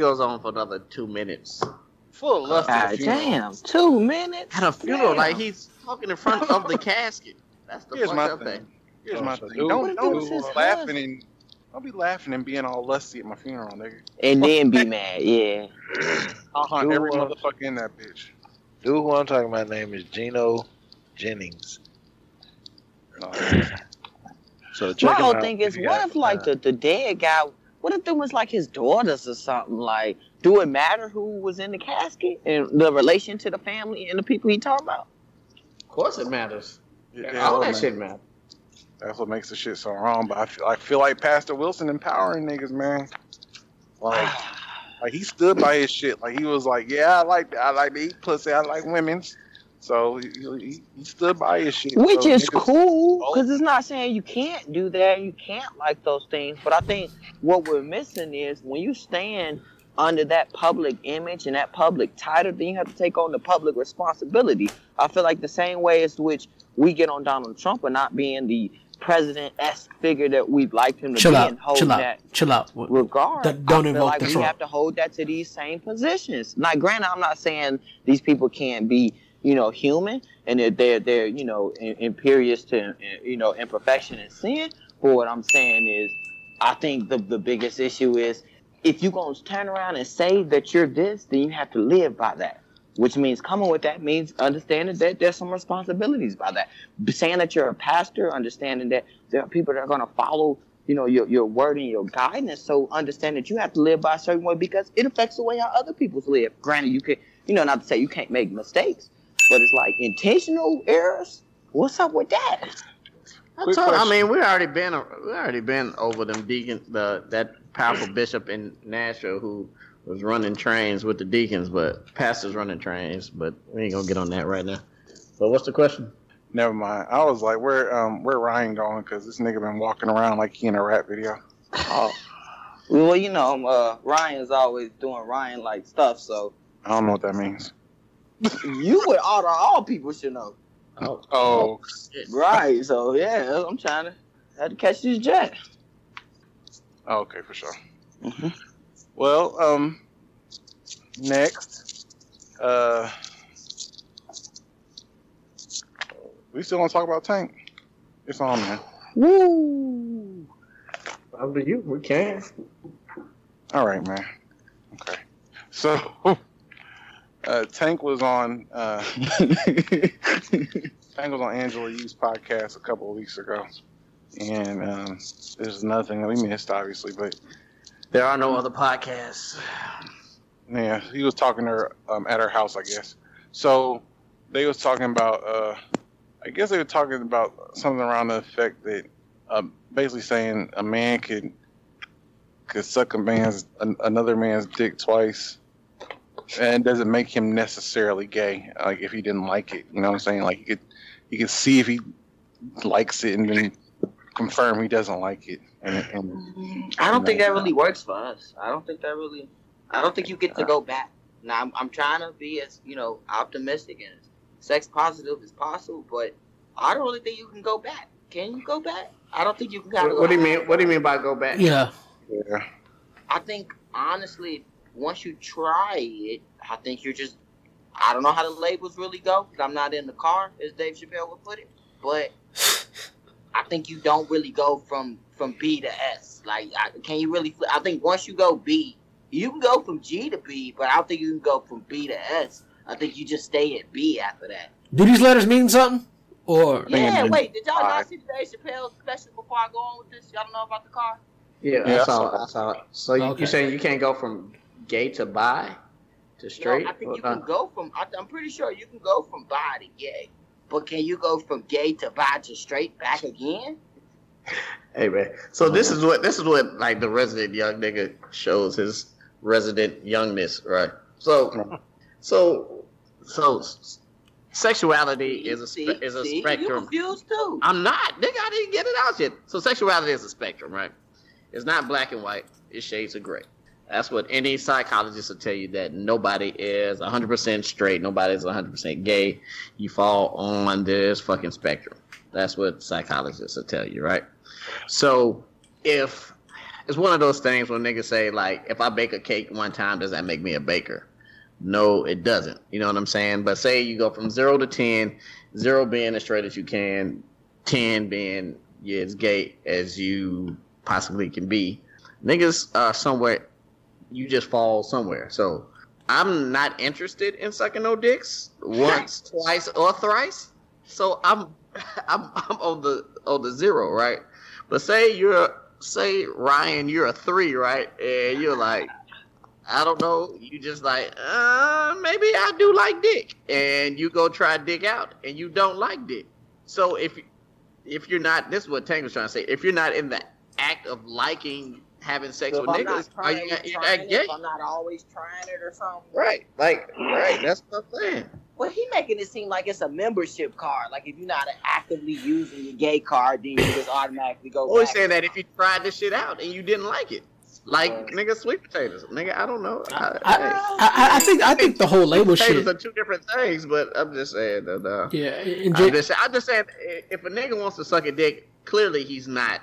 goes on for another two minutes. Full of lust. God damn, two minutes. At a funeral, Damn. like he's talking in front of the casket. That's the Here's fucked my up thing. thing. Here's Oh, my thing. Don't don't if it was be his laughing and don't be laughing and being all lusty at my funeral, nigga. and then be mad. Yeah. I'll hunt Dude, every uh, motherfucker in that bitch. Dude, who I'm talking about name is Gino Jennings. No, So check My him whole thing is, what if like time. the, the dead guy? What if it was like his daughters or something? Like, do it matter who was in the casket and the relation to the family and the people he talking about? Of course it matters. yeah, All man. that shit matters. That's what makes the shit so wrong. But I feel, I feel like Pastor Wilson empowering niggas, man. Like, like he stood by his shit. Like he was like, yeah, I like I like to eat pussy. I like women's. So he, he, he stood by his shit. Which So is niggas- cool Oh. because it's not saying you can't do that, you can't like those things. But I think what we're missing is when you stand under that public image and that public title, then you have to take on the public responsibility. I feel like the same way as which we get on Donald Trump for not being the president esque figure that we'd like him to Chill be out. and hold Chill out. Chill out. regard. That- don't I feel like we Trump. have to hold that to these same positions. Now, granted, I'm not saying these people can't be, you know, human and that they're they're you know imperious to you know imperfection and sin. But what I'm saying is, I think the the biggest issue is if you're gonna turn around and say that you're this, then you have to live by that. Which means coming with that means understanding that there's some responsibilities by that. Saying that you're a pastor, understanding that there are people that are gonna follow you know your your word and your guidance. So understand that you have to live by a certain way because it affects the way how other people live. Granted, you can you know not to say you can't make mistakes, but it's like intentional errors. What's up with that? I, Quick told, I mean, we already been we already been over them deacon the that powerful bishop in Nashville who was running trains with the deacons, but pastors running trains. But we ain't gonna get on that right now. But what's the question? Never mind. I was like, where um where Ryan going? Because this nigga been walking around like he in a rap video. Oh, well, you know, uh, Ryan's always doing Ryan like stuff, so I don't know what that means. You would ought to all people should know. Oh, Oh, Right, so yeah, I'm trying to had to catch this jet. okay, for sure. Mhm. Well, um, next, uh, we still want to talk about Tank. It's on, man. Woo! up to you. We can. All right, man. Okay. So, uh, Tank was on uh, Tank was on Angela Yee's podcast a couple of weeks ago, and um, there's nothing that we missed, obviously, but There are no other podcasts. yeah, he was talking to her um, at her house, I guess. So they was talking about, uh, I guess they were talking about something around the effect that, um, basically saying a man could could suck a man's an, another man's dick twice, and it doesn't make him necessarily gay. Like if he didn't like it, you know what I'm saying? Like you could he could see if he likes it and then confirm he doesn't like it. And, and I don't think that really works for us. I don't think that really. I don't think you get to go back. Now I'm, I'm trying to be as you know optimistic and as sex positive as possible, but I don't really think you can go back. Can you go back? I don't think you can. What, what do you mean? What do you mean by go back? Yeah. yeah, I think honestly, once you try it, I think you're just. I don't know how the labels really go because I'm not in the car, as Dave Chappelle would put it. But I think you don't really go from from B to S. Like, I, can you really? fl- I think once you go B, you can go from G to B, but I don't think you can go from B to S. I think you just stay at B after that. Do these letters mean something? Or Yeah. Man, Wait, did y'all I- not see the Dave Chappelle special before I go on with this? Y'all don't know about the car? Yeah, Yeah, that's I all. That's all. So you, Okay. you're saying you can't go from gay to bi to straight? No, I think you Uh, can go from. I, I'm pretty sure you can go from bi to gay, but can you go from gay to bi to straight back again? Hey man. So this is what this is what like the resident young nigga shows his resident youngness, right? So so so sexuality is a See, is a see, You spectrum. confused too. I'm not, nigga. I didn't get it out yet. So sexuality is a spectrum, right? It's not black and white. It's shades of gray. That's what any psychologist will tell you that nobody is 100% straight, nobody's 100% gay. You fall on this fucking spectrum. That's what psychologists will tell you, right? So if it's one of those things when niggas say like, if I bake a cake one time, does that make me a baker? No, it doesn't. You know what I'm saying? But say you go from zero to ten, zero being as straight as you can, ten being yeah, as gay as you possibly can be. Niggas are somewhere you just fall somewhere. So I'm not interested in sucking no dicks once, twice, or thrice. So I'm I'm I'm on the on the zero, right? But say you're say Ryan, you're a three, right? And you're like, I don't know, you just like, uh, maybe I do like dick, and you go try dick out, and you don't like dick. So if if you're not, this is what Tank was trying to say. If you're not in the act of liking having sex So with niggas, are you not, you're trying not it, gay? if I'm not always trying it or something. Right, like right. That's what I'm saying. Well, he making it seem like it's a membership card. Like if you're not actively using your gay card, then you just automatically go. Always saying that if you tried this shit out and you didn't like it, like nigga sweet potatoes, nigga. I don't know. I, I, I, I think I think the whole label potatoes shit. are two different things, but I'm just saying that. Uh, Yeah, and I'm just, I'm just saying if a nigga wants to suck a dick, clearly he's not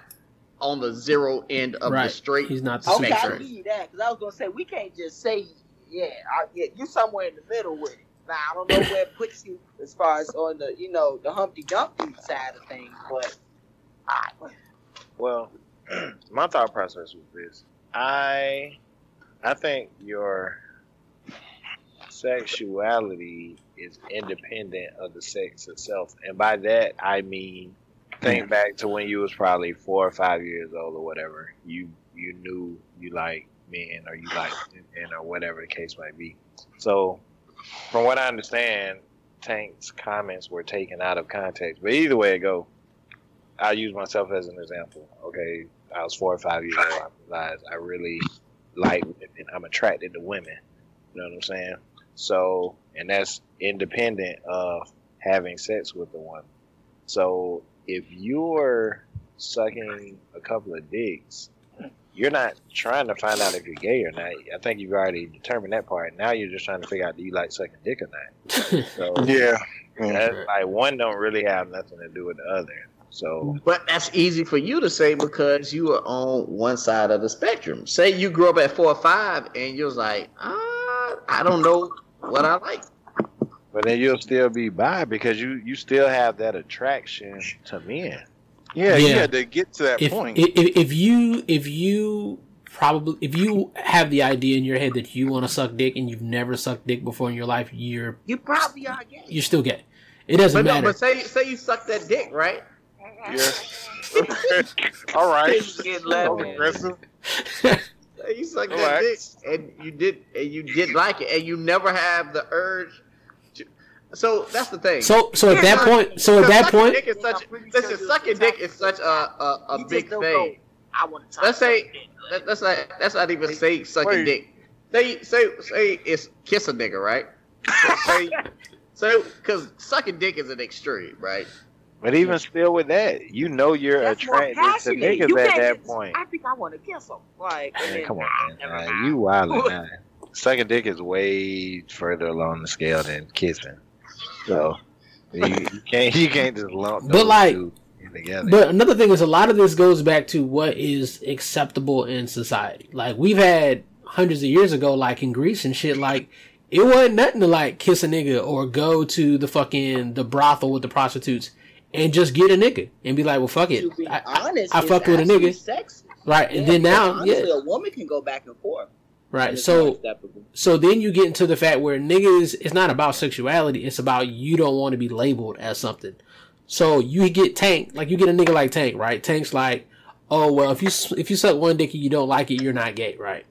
on the zero end of the right. straight. He's not the Okay, I'll spectrum. give you that because I was gonna say we can't just say yeah. I, yeah, you somewhere in the middle with it. Now I don't know where it puts you as far as on the you know the Humpty Dumpty side of things, but I, Well, my thought process was this: I, I think your sexuality is independent of the sex itself, and by that I mean, think back to when you was probably four or five years old or whatever. You you knew you like men or you like women or whatever the case might be. So, from what I understand, Tank's comments were taken out of context. But either way it go, I'll use myself as an example. Okay, I was four or five years old. I realized I really like women. I'm attracted to women. You know what I'm saying? So, and that's independent of having sex with the woman. So, if you're sucking a couple of dicks, you're not trying to find out if you're gay or not. I think you've already determined that part. Now you're just trying to figure out do you like sucking dick or not. So, Yeah. that's like one don't really have nothing to do with the other. So, But that's easy for you to say because you are on one side of the spectrum. Say you grew up at four or five and you're like, ah, I don't know what I like. But then you'll still be bi because you you still have that attraction to men. Yeah, Yeah. you had to get to that if, point. if if you if you probably if you have the idea in your head that you want to suck dick and you've never sucked dick before in your life, you're you probably are gay. you're still gay. It doesn't But no, matter. but say say you suck that dick, right? yeah. All right. Get left. Aggressive. Say you suck that Relax. dick and you did and you did like it and you never have the urge to so that's the thing. So so at that point, so at that point, dick is such, I'm pretty sure listen, sucking dick is such a, a, a big thing. I want to. Let's say let, let's not let's not even say sucking dick. Say say say it's kiss a nigga, right? say so because sucking dick is an extreme, right? But even still with that, you know you're That's more attracted to passionate. niggas You at that point. I think I want to kiss him. Like, and Man, come on, ah, man. never Nah, mind. you wildin'. Nah. Sucking dick is way further along the scale than kissing. So you, you can't you can't just lump But, those like- two together. But another thing is a lot of this goes back to what is acceptable in society. Like we've had hundreds of years ago, like in Greece and shit, like it wasn't nothing to like kiss a nigga or go to the fucking the brothel with the prostitutes and just get a nigga and be like, well, fuck it. To be I, I- I it's fucked with a nigga. Sexy. right? Yeah, and then now, honestly, yeah, a woman can go back and forth. Right. So so then you get into the fact where niggas, it's not about sexuality. It's about you don't want to be labeled as something. So you get Tank, like you get a nigga like Tank, right? Tank's like, oh well, if you if you suck one dick and you don't like it, you're not gay, right?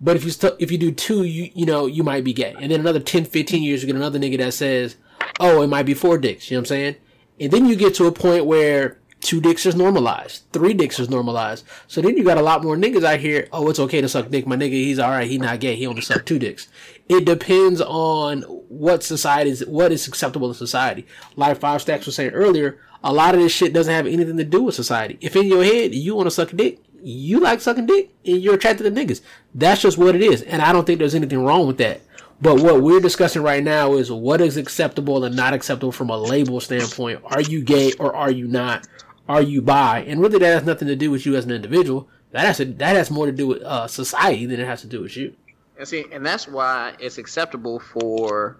But if you stu- if you do two, you you know you might be gay. And then another 10, 15 years, you get another nigga that says, oh, it might be four dicks. You know what I'm saying? And then you get to a point where two dicks is normalized, three dicks is normalized. So then you got a lot more niggas out here. Oh, it's okay to suck dick. My nigga, he's all right. He not gay. He only suck two dicks. It depends on what society is, what is acceptable in society. Like Five Stacks was saying earlier, a lot of this shit doesn't have anything to do with society. If in your head you want to suck a dick, you like sucking dick and you're attracted to niggas. That's just what it is. And I don't think there's anything wrong with that. But what we're discussing right now is what is acceptable and not acceptable from a label standpoint. Are you gay or are you not? Are you by? And really that has nothing to do with you as an individual. That has to, that has more to do with uh, society than it has to do with you. And see, and that's why it's acceptable for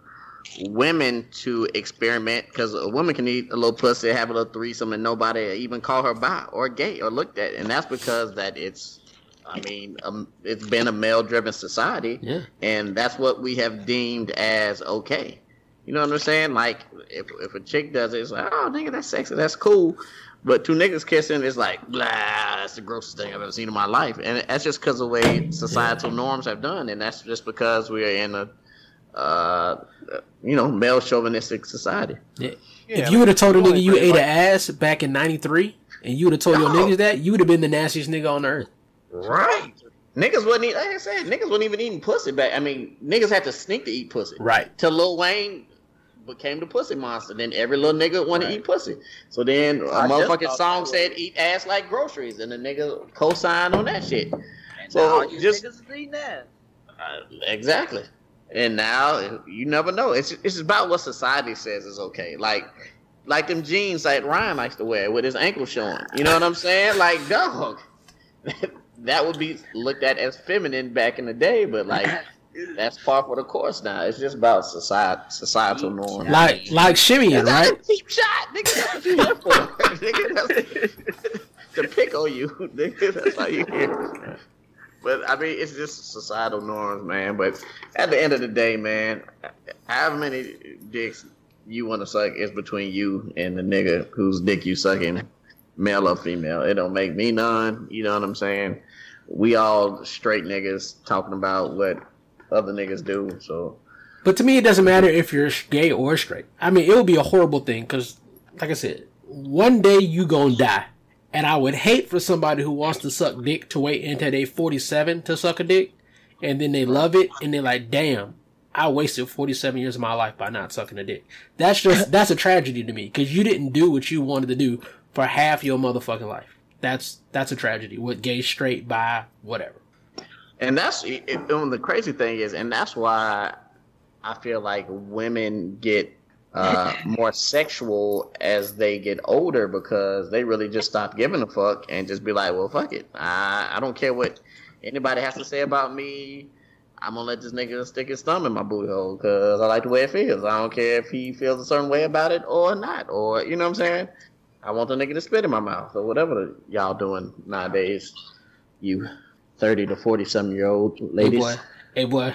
women to experiment because a woman can eat a little pussy, have a little threesome, and nobody even call her bi or gay or looked at, and that's because that it's. I mean, um, it's been a male-driven society, Yeah. and that's what we have deemed as okay. You know what I'm saying? Like, if if a chick does it, it's like, oh, nigga, that's sexy, that's cool. But two niggas kissing is like, blah, that's the grossest thing I've ever seen in my life. And that's just because of the way societal norms have done. And that's just because we are in a, uh, you know, male chauvinistic society. Yeah. Yeah, if you would have told a like, nigga you ate much. an ass back in '93, and you would have told your niggas that, you would have been the nastiest nigga on earth. Right. Niggas wasn't, eat- like I said, niggas wasn't even eating pussy back. I mean, niggas had to sneak to eat pussy. Right. Till Lil Wayne became the pussy monster. Then every little nigga want to eat pussy. So then a I motherfucking song said eat ass like groceries. And the nigga co-signed on that shit. And So, just- niggas is eating ass. Uh, exactly. And now you never know. It's it's about what society says is okay. Like like them jeans that Ryan likes to wear with his ankle showing. You know what I'm saying? Like dog. that would be looked at as feminine back in the day, but like that's par for the course now. It's just about society societal norms. Like like Shimeon, That's right? a cheap shot, nigga. That's what you here for, nigga. That's to pick on you, nigga. That's how you here. But I mean, it's just societal norms, man. But at the end of the day, man, however many dicks you want to suck is between you and the nigga whose dick you sucking, male or female. It don't make me none. You know what I'm saying? We all straight niggas talking about what other niggas do. So But to me, it doesn't matter if you're gay or straight. I mean, it would be a horrible thing because, like I said, one day you gonna die, and I would hate for somebody who wants to suck dick to wait until they 47 to suck a dick, and then they love it, and they're like, "Damn, I wasted 47 years of my life by not sucking a dick." That's just that's a tragedy to me because you didn't do what you wanted to do for half your motherfucking life. That's that's a tragedy. With gay, straight, bi, whatever. And that's and the crazy thing is, and that's why I feel like women get uh, more sexual as they get older because they really just stop giving a fuck and just be like, well, fuck it. I, I don't care what anybody has to say about me. I'm gonna let this nigga stick his thumb in my booty hole because I like the way it feels. I don't care if he feels a certain way about it or not, or you know what I'm saying. I want the nigga to spit in my mouth or whatever y'all doing nowadays. You thirty to forty some year old Hey ladies. boy, hey boy,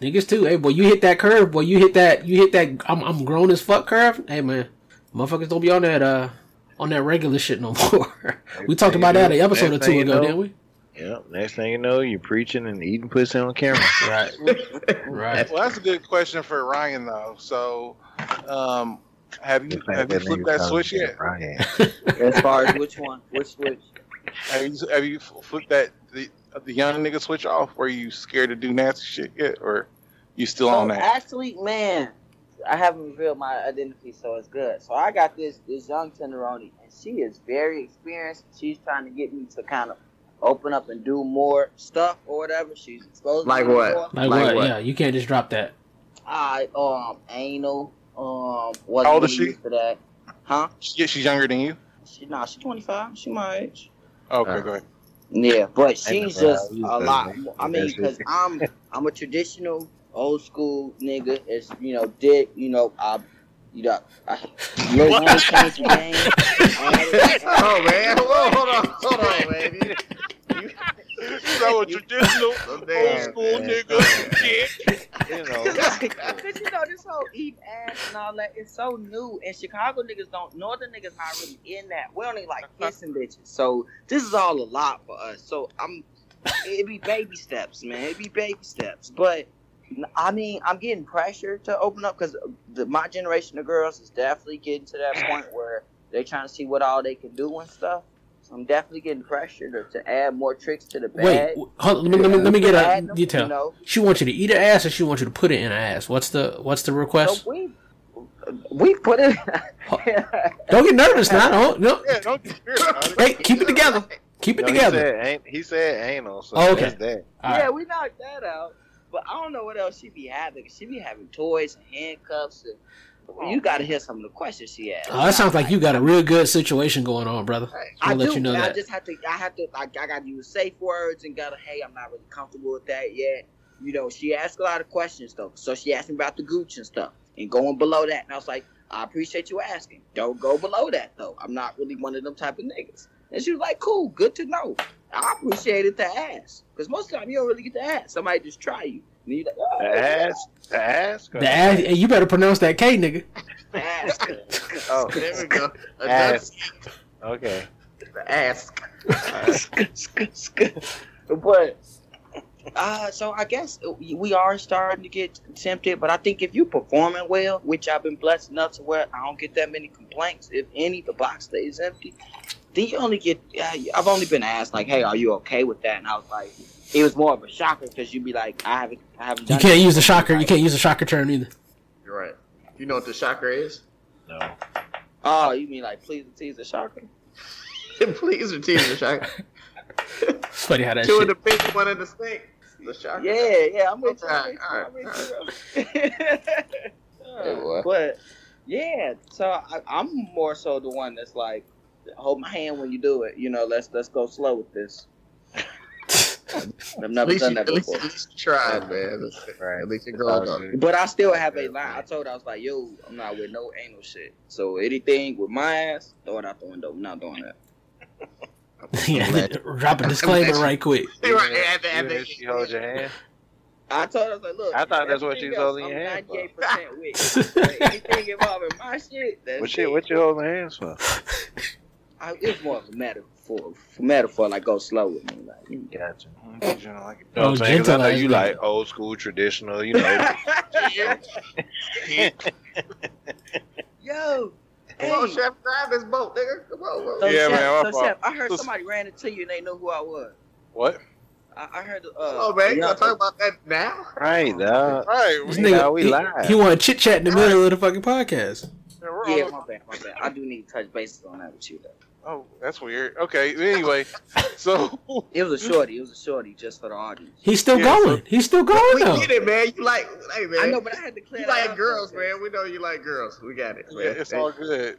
niggas too. Hey boy, you hit that curve, boy. You hit that. You hit that. I'm I'm grown as fuck curve. Hey man, motherfuckers don't be on that uh on that regular shit no more. we talked about that an episode or two thing you ago, know- didn't we? Yep. Next thing you know, you're preaching and eating pussy on camera. Right, right. Well, that's a good question for Ryan though. So, um, have you The have you that flipped that switch me yet? Ryan. As far as which one, which switch? Have you have you flipped that the the young nigga switch off? Were you scared to do nasty shit yet, or you still on that? actually, man, I haven't revealed my identity, so it's good. So I got this this young tenderoni, and she is very experienced. She's trying to get me to kind of open up and do more stuff or whatever. She's exposed. Like what? more. Like, Like what? what? Yeah, you can't just drop that. I um anal um wasn't How old is she? For that, huh? Yeah, she's younger than you. She nah, she's twenty five. She my age. Okay, Uh, go ahead. Yeah, but she's just a lot. I mean, because. I'm I'm a traditional old school nigga. It's you know dick. You know I. You know, I, Lil Wayne came to game. Oh man, Whoa, hold on, hold on, man. You, you, So a traditional oh, old school man. nigga. Oh, Dick. You know. Cause you know this whole eat ass and all that is so new, and Chicago niggas don't. Northern niggas not really in that. We only like uh-huh. kissing bitches, so this is all a lot for us. So I'm, it be baby steps, man. It be baby steps, but I mean, I'm getting pressure to open up because my generation of girls is definitely getting to that point where they're trying to see what all they can do and stuff. So I'm definitely getting pressured to, to add more tricks to the Wait, bag. hold, let, me, let me let me get a them, detail. You know, She wants you to eat her ass, or she wants you to put it in her ass. What's the What's the request? so we we put it. Don't get nervous now. Don't, no. Yeah, don't get scared. Hey, keep it together. Keep it No, he together. said, ain't, he said anal, so Oh, okay. that's that. Yeah, right. we knocked that out. But I don't know what else she be having. She be having toys and handcuffs. And you got to hear some of the questions she asked. Oh, that sounds like you got a real good situation going on, brother. I I'll let do. you know but I just have to. I have to. Like, I got to use safe words and gotta. Hey, I'm not really comfortable with that yet. You know, she asked a lot of questions though. So she asked me about the gooch and stuff, and going below that. And I was like, I appreciate you asking. Don't go below that though. I'm not really one of them type of niggas. And she was like, Cool, good to know. I appreciate it to ask, because most of the time you don't really get to ask. Somebody just try you. And you oh, The ass, the ass, The ass, you better pronounce that K, nigga. ask. Oh, There we go. ass. Okay. Ask. but uh, so I guess we are starting to get tempted. But I think if you're performing well, which I've been blessed enough to where I don't get that many complaints, if any, the box stays empty. Then you only get. Uh, I've only been asked like, "Hey, are you okay with that?" And I was like, it was more of a shocker because you'd be like, "I haven't, I haven't." You can't use the shocker. You can't use the shocker term either. You're right. You know what the shocker is? No. Oh, you mean like please and tease the shocker? Please repeat the shocker. It's funny how that Two shit. of the pink, one of the snake. The shocker. Yeah, yeah, I'm with you. I'm Alright, with you, alright, I'm with you. boy. but yeah, so I, I'm more so the one that's like, hold my hand when you do it. You know, let's let's go slow with this. I've At never least, done you, that at, least, before. at least you tried, man. Right. At least you growing oh, up. But I still have a line. I told her I was like, yo, I'm not with no anal shit. So anything with my ass, throw it out the window. I'm not doing that. yeah, drop a disclaimer right quick. You're right. At Even if she hold your hand. I told her, I was like, look. I thought that's what everything she was else, holding your I'm hand for. 98% with. But anything involving my shit, that's What shit? What you holding hands for? I, it's more of a metaphor. Metaphor, like go slow with me. Like, you Gotcha. You know, like, You know what I'm saying? 'Cause I know you like old school, traditional. You know. Yo, Come on, chef, grab this boat, nigga. Come on, bro. So, Yeah, Chef, man, so fault. Chef, I heard somebody ran into you and they knew who I was. what? I, I heard. Uh, Oh man, you yeah, gonna talk about that now? right, dog. Right. This We, nigga- nigga, we he, live. he want to chit chat in the middle of the fucking podcast. we're Yeah, my bad, my bad. I do need to touch bases on that with you though. Oh, that's weird. Okay. Anyway, so It was a shorty. It was a shorty just for the audience. He's still Yeah, going. He's still going We though. get it, man. You like, hey man. I know, but I had to clear. you that like up, girls, though. man. We know you like girls. We got it, man. yeah, it's all good.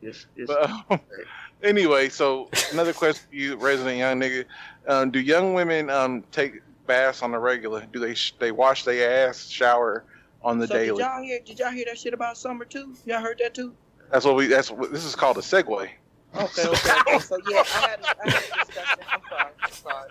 It's, it's, But um, anyway, so another question for you, resident young nigga: um, Do young women um, take baths on the regular? Do they sh- they wash their ass, shower on the so did y'all hear? Did y'all hear that shit about summer too? Y'all heard that too? That's what we. That's what this is called a segue. Okay, okay. okay. So yeah, I had, a, I had a discussion. I'm sorry. I'm sorry.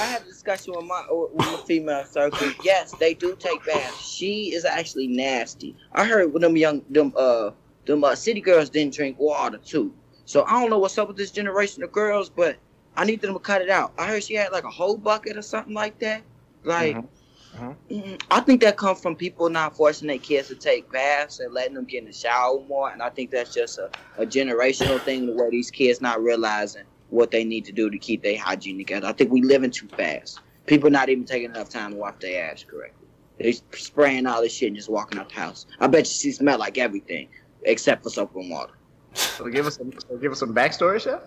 I had a discussion with my with my female circle. Yes, they do take baths. She is actually nasty. I heard with them young them uh them uh, city girls didn't drink water too. So I don't know what's up with this generation of girls, but I need them to cut it out. I heard she had like a whole bucket or something like that. Like. Mhm. Mhm. mm, I think that comes from people not forcing their kids to take baths and letting them get in the shower more, and I think that's just a, a generational thing the way these kids not realizing what they need to do to keep their hygiene together. I think we living too fast. People not even taking enough time to wash their ass correctly. They spraying all this shit and just walking out the house. I bet you she smell like everything except for soap and water. so give us some, so give us some backstory, chef.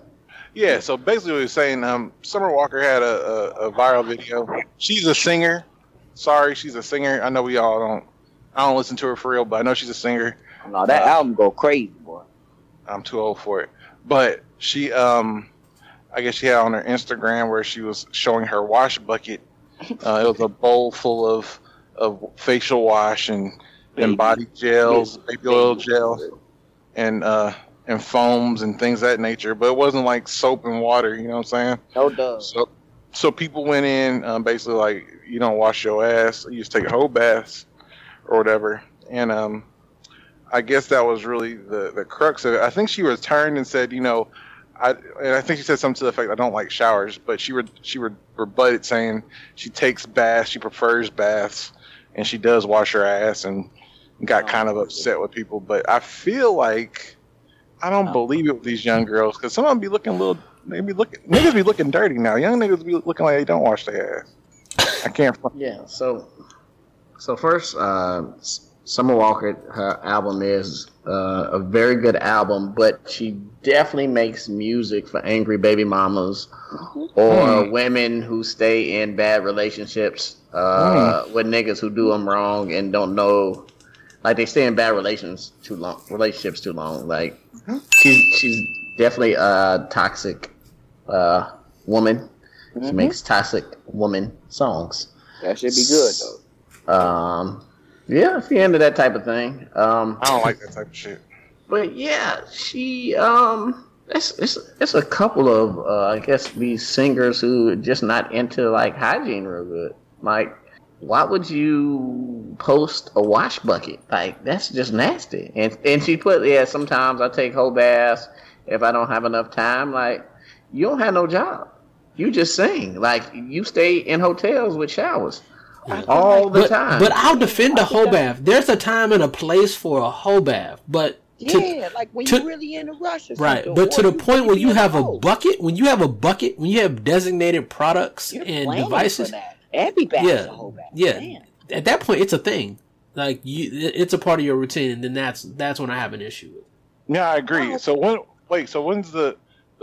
Yeah. So basically, what he was saying, um, Summer Walker had a, a, a viral video. She's a singer. Sorry, she's a singer. I know we all don't. I don't listen to her for real, but I know she's a singer. No, that Uh, album go crazy, boy. I'm too old for it. But she, um, I guess she had on her Instagram where she was showing her wash bucket. Uh, it was a bowl full of of facial wash and and body gels, baby oil gel, and uh and foams and things of that nature. But it wasn't like soap and water. You know what I'm saying? No does. So so people went in um, basically like you don't wash your ass, you just take a whole bath or whatever. And um, I guess that was really the the crux of it. I think she returned and said, you know, I and I think she said something to the effect, I don't like showers, but she re- she re- rebutted saying she takes baths, she prefers baths, and she does wash her ass, and got kind of upset with people. But I feel like I don't believe it with these young girls because some of them be looking a little. They be looking niggas be looking dirty now. Young niggas be looking like they don't wash their ass. I can't. front- Yeah. So, so first, uh, Summer Walker, her album is uh, a very good album, but she definitely makes music for angry baby mamas or women who stay in bad relationships uh, with niggas who do them wrong and don't know, like they stay in bad relations too long, relationships too long. Like she's she's definitely a toxic uh, woman. She makes toxic woman songs. That should be good though. Um, yeah, if you're into that type of thing. Um, I don't like that type of shit. but yeah, she um, it's it's it's a couple of uh, I guess these singers who are just not into like hygiene real good. Like, why would you post a wash bucket? Like, that's just nasty. And and she put yeah, sometimes I take whole baths if I don't have enough time. Like, you don't have no job. You just sing. Like, you stay in hotels with showers all the but, time. But I'll defend a whole bath. There's a time and a place for a whole bath, but to, Yeah, like when to- you're really in a rush or right. something. But to the point where you have a hole. bucket, when you have a bucket, when you have designated products You're and devices, For that. Every bath is yeah, a whole bath. yeah. Damn. At that point, it's a thing. Like you, it's a part of your routine, and then that's that's when I have an issue with. Yeah, I agree. So when wait, so when's the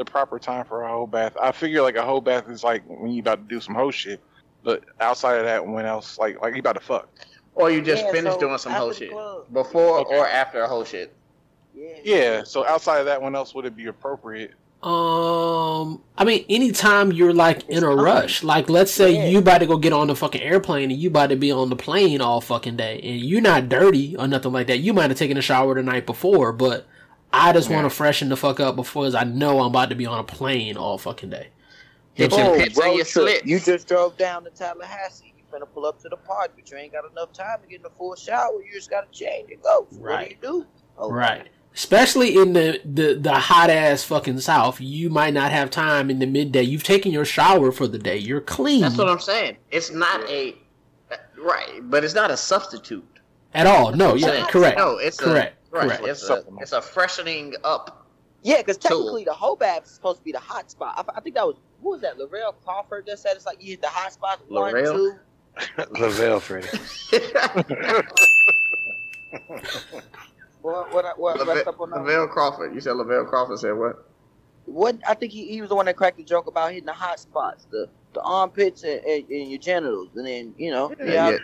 the proper time for a whole bath? I figure like a whole bath is like when you about to do some whole shit. But outside of that, when else like like you about to fuck? Or you just Yeah, finished so doing some after whole shit club. before Okay. or after a whole shit. Yeah. Yeah. So outside of that, when else would it be appropriate? Um, I mean, anytime you're like in a rush, like let's say Yeah. you about to go get on the fucking airplane and you about to be on the plane all fucking day, and you're not dirty or nothing like that. You might have taken a shower the night before, but I just want to freshen the fuck up before I know I'm about to be on a plane all fucking day. Hit your Oh, pits and road your trip. You just drove down to Tallahassee. You're gonna pull up to the park, but you ain't got enough time to get in a full shower. You just gotta change and go. What Right. do you do? Oh, Right. Especially in the, the, the hot ass fucking south, you might not have time in the midday. You've taken your shower for the day. You're clean That's what I'm saying. It's not a uh, right, but it's not a substitute. at all. No, yeah, correct. No, it's correct. A, right, correct. It's a, it's a freshening up. Yeah, because technically the whole bath is supposed to be the hot spot. I, I think that was who was that? Lavell Crawford that said it's like you hit the hot spot one, Laurel? two. Lavelle Freddie. What what what, what's up on that? Lavell Crawford. You said Lavell Crawford said what? What I think he, he was the one that cracked the joke about hitting the hot spots, the the armpits and, and, and your genitals, and then you know Yeah, yeah,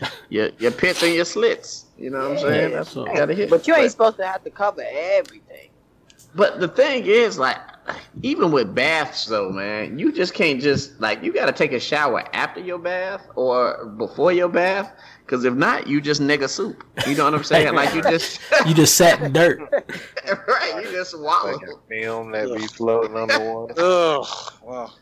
yeah. Your your pits and your slits. You know what I'm saying? Yeah, That's so- what you gotta hit. But you ain't supposed to have to cover everything. But the thing is, like, even with baths, though, man, you just can't just like you got to take a shower after your bath or before your bath, because if not, you just nigga soup. You know what I'm saying? like you just You just sat in dirt. right, you just wallow. Like a film that be floating on the water. Ugh. Well,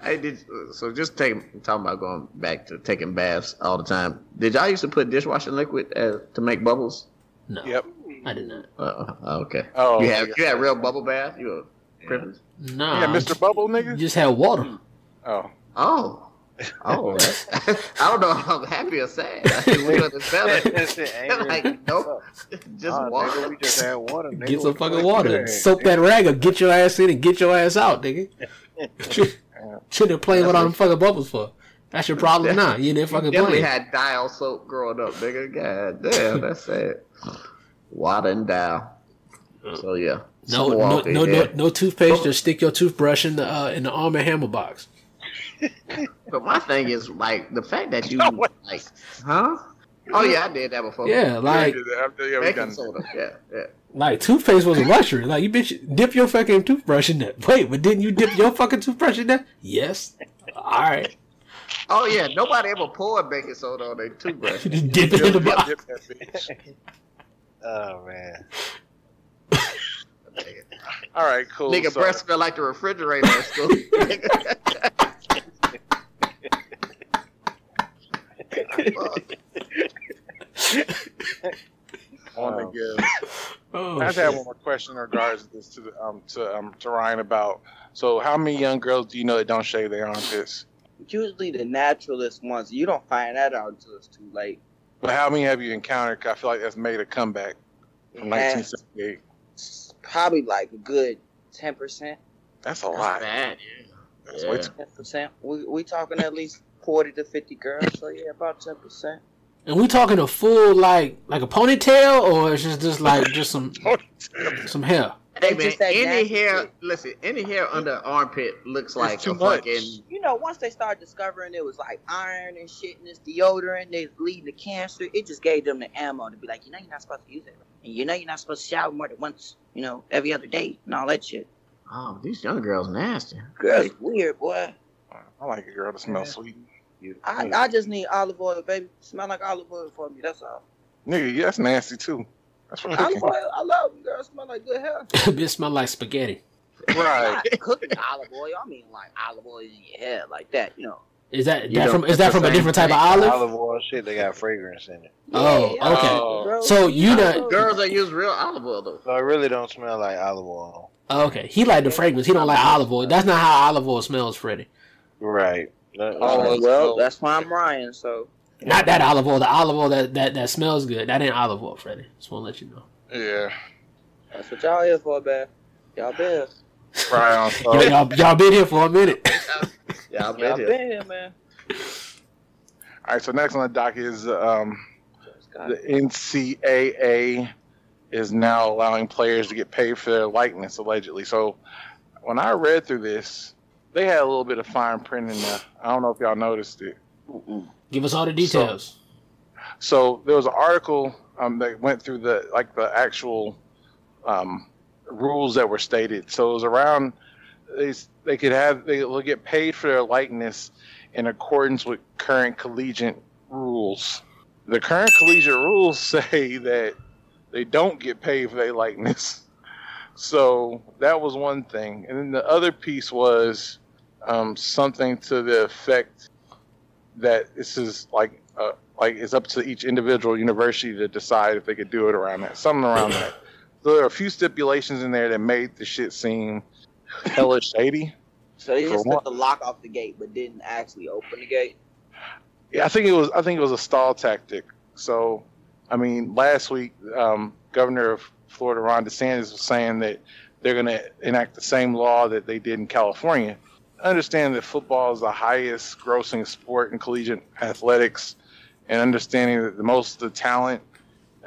I did so. Just take talking about going back to taking baths all the time. Did y'all used to put dishwashing liquid uh, to make bubbles? No, yep. I did not. Uh, okay. Oh, you had you had real bubble bath. You were privileged. No, Yeah, Mr. Bubble, nigga. You just had water. Oh, Oh. Oh, that's, I don't know if I'm happy or sad. I think we were better. like, nope, just Nah, water. nigga, we just had water. Nigga. Get some fucking water. you had? Soak that rag up. Get your ass in and get your ass out, nigga. Shouldn't have played with all them fucking bubbles for. That's your problem now. You didn't fucking Definitely play. had dial soap growing up, nigga. God damn, that's sad. Water and dial. So yeah. No, Summer no, no, no, no toothpaste. Just stick your toothbrush in the uh, in the Arm and Hammer box. But my thing is like the fact that you like, huh? Oh yeah, I did that before. Yeah, like yeah, we baking done. soda. Yeah, yeah. Like toothpaste was a luxury. Like you bitch, dip your fucking toothbrush in that. Wait, but didn't you dip your fucking toothbrush in that? Yes. All right. Oh yeah, nobody ever poured baking soda on their toothbrush. Just dip it in the box. Dip that bitch. Oh man. All right, cool. Nigga, So- breath smell like the refrigerator at school. I want Oh. to give. Oh, I just shit. have one more question in regards to this to the, um to um to Ryan about. So, how many young girls do you know that don't shave their armpits? Usually the naturalist ones, you don't find that out until it's too late. But how many have you encountered? 'Cause I feel like that's made a comeback from Yeah. 1978. Probably like a good ten percent. That's a lot. bad, yeah. That's way Yeah. too- Ten percent. We we talking at least forty to fifty girls, so yeah, about ten percent. And we talking a full like like a ponytail, or it's just just like just some some hair. Hey man, any nasty hair, shit. listen, any hair under armpit looks like too a much. fucking. You know, once they started discovering it was like iron and shit and this deodorant, they leading to cancer. It just gave them the ammo to be like, you know, you're not supposed to use it, and you know, you're not supposed to shower more than once, you know, every other day and all that shit. Oh, these young girls nasty. Girl, weird, boy. I like a girl to smell sweet. You, I, I just need olive oil, baby. Smell like olive oil for me. That's all. Nigga, yeah, that's nasty too. That's for Olive oil, I love them. Girl, smell like good hair. Bitch smell like spaghetti. Right. Not cooking olive oil. I mean, like olive oil in your hair, like that. You know. Is that, that don't from is that from a different type of olive? olive oil shit, they got fragrance in it. Oh, Yeah, okay. Oh. So you Olive know. Girls that use real olive oil though. So it really don't smell like olive oil. oh, okay. He like the fragrance. He don't like olive oil. That's not how olive oil smells, Freddie. Right. That- Oh that's- well, that's why I'm Ryan. So Not that olive oil. The olive oil that, that, that smells good. That ain't olive oil, Freddie. Just want to let you know. Yeah. that's what y'all here for, man. Y'all been here. Right on. Y'all, y'all, y'all been here for a minute. Yeah, I Y'all bet been here, man. All right. So next on the dock is um, the. NCAA is now allowing players to get paid for their likeness, allegedly. So when I read through this, they had a little bit of fine print in there. I don't know if y'all noticed it. Give us all the details. So there was an article um, that went through the like the actual um, rules that were stated. So it was around they they could have they will get paid for their likeness in accordance with current collegiate rules. The current collegiate rules say that they don't get paid for their likeness. So that was one thing, and then the other piece was um, something to the effect that this is like uh, like it's up to each individual university to decide if they could do it around that, something around that. So there are a few stipulations in there that made the shit seem hella shady. So they just took the lock off the gate, but didn't actually open the gate. Yeah, I think it was I think it was a stall tactic. So, I mean, last week, um, Governor of Florida Ron DeSantis was saying that they're going to enact the same law that they did in California. I understand that football is the highest grossing sport in collegiate athletics, and understanding that the most of the talent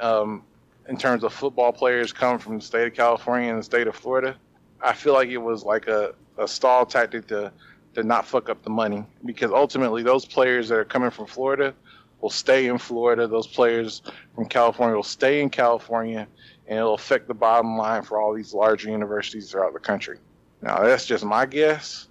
um, in terms of football players come from the state of California and the state of Florida. I feel like it was like a, a stall tactic to to not fuck up the money because ultimately those players that are coming from Florida will stay in Florida. Those players from California will stay in California, and it'll affect the bottom line for all these larger universities throughout the country. Now that's just my guess,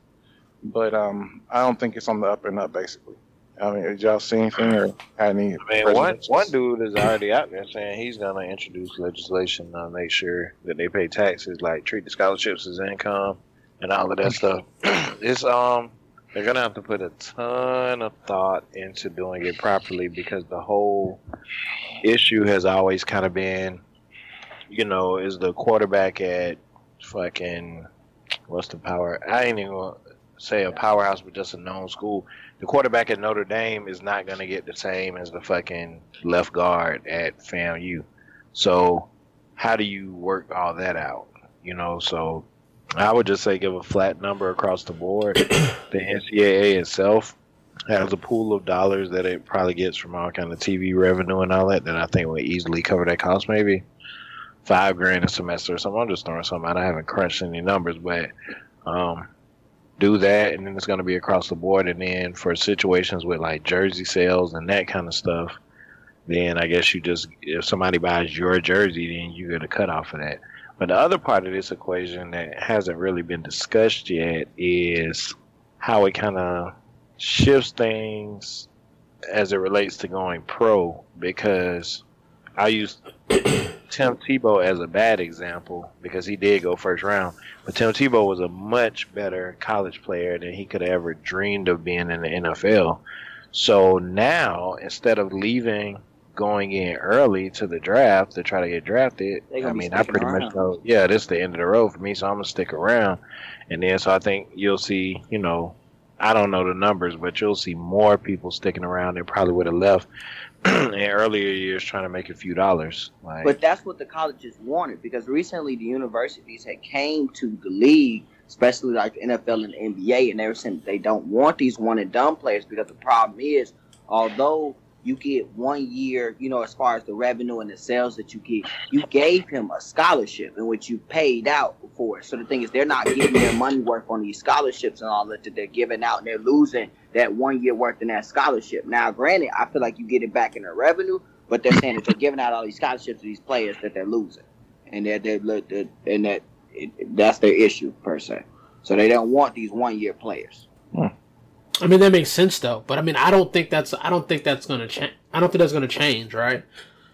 but um, I don't think it's on the up and up. Basically, I mean, did y'all see anything or had any? I mean, one one dude is already out there saying he's gonna introduce legislation to make sure that they pay taxes, like treat the scholarships as income and all of that stuff. it's um, they're gonna have to put a ton of thought into doing it properly because the whole issue has always kind of been, you know, is the quarterback at fucking what's the power? I ain't even say a powerhouse, but just a known school the quarterback at Notre Dame is not going to get the same as the fucking left guard at FAMU. So, how do you work all that out? You know, so I would just say give a flat number across the board. the NCAA itself has a pool of dollars that it probably gets from all kind of TV revenue and all that that I think would easily cover that cost. Maybe five grand a semester or something. I'm just throwing something out. I haven't crunched any numbers, but um, do that and then it's going to be across the board. And then for situations with like jersey sales and that kind of stuff then i guess you just if somebody buys your jersey then you get a cut off of that. But the other part of this equation that hasn't really been discussed yet is how it kind of shifts things as it relates to going pro because i use tim tebow as a bad example because he did go first round but Tim Tebow was a much better college player than he could have ever dreamed of being in the NFL. So now, instead of leaving, going in early to the draft to try to get drafted, I mean, I pretty around. much know, yeah, this is the end of the road for me, so I'm going to stick around. And then, so I think you'll see, you know, I don't know the numbers, but you'll see more people sticking around than probably would have left in earlier years trying to make a few dollars. Like, But that's what the colleges wanted because recently the universities had came to the league, especially like the NFL and the NBA, and they were saying they don't want these one and done players because the problem is, although you get one year, you know, as far as the revenue and the sales that you get. You gave him a scholarship in which you paid out for it. So the thing is, they're not getting their money worth on these scholarships and all that that they're giving out, and they're losing that one year worth in that scholarship. Now, granted, I feel like you get it back in the revenue, but they're saying that they're giving out all these scholarships to these players that they're losing, and they're, they're, they're and that that's their issue per se. So they don't want these one year players. Hmm. I mean that makes sense though, but I mean I don't think that's I don't think that's gonna change. I don't think that's gonna change, right?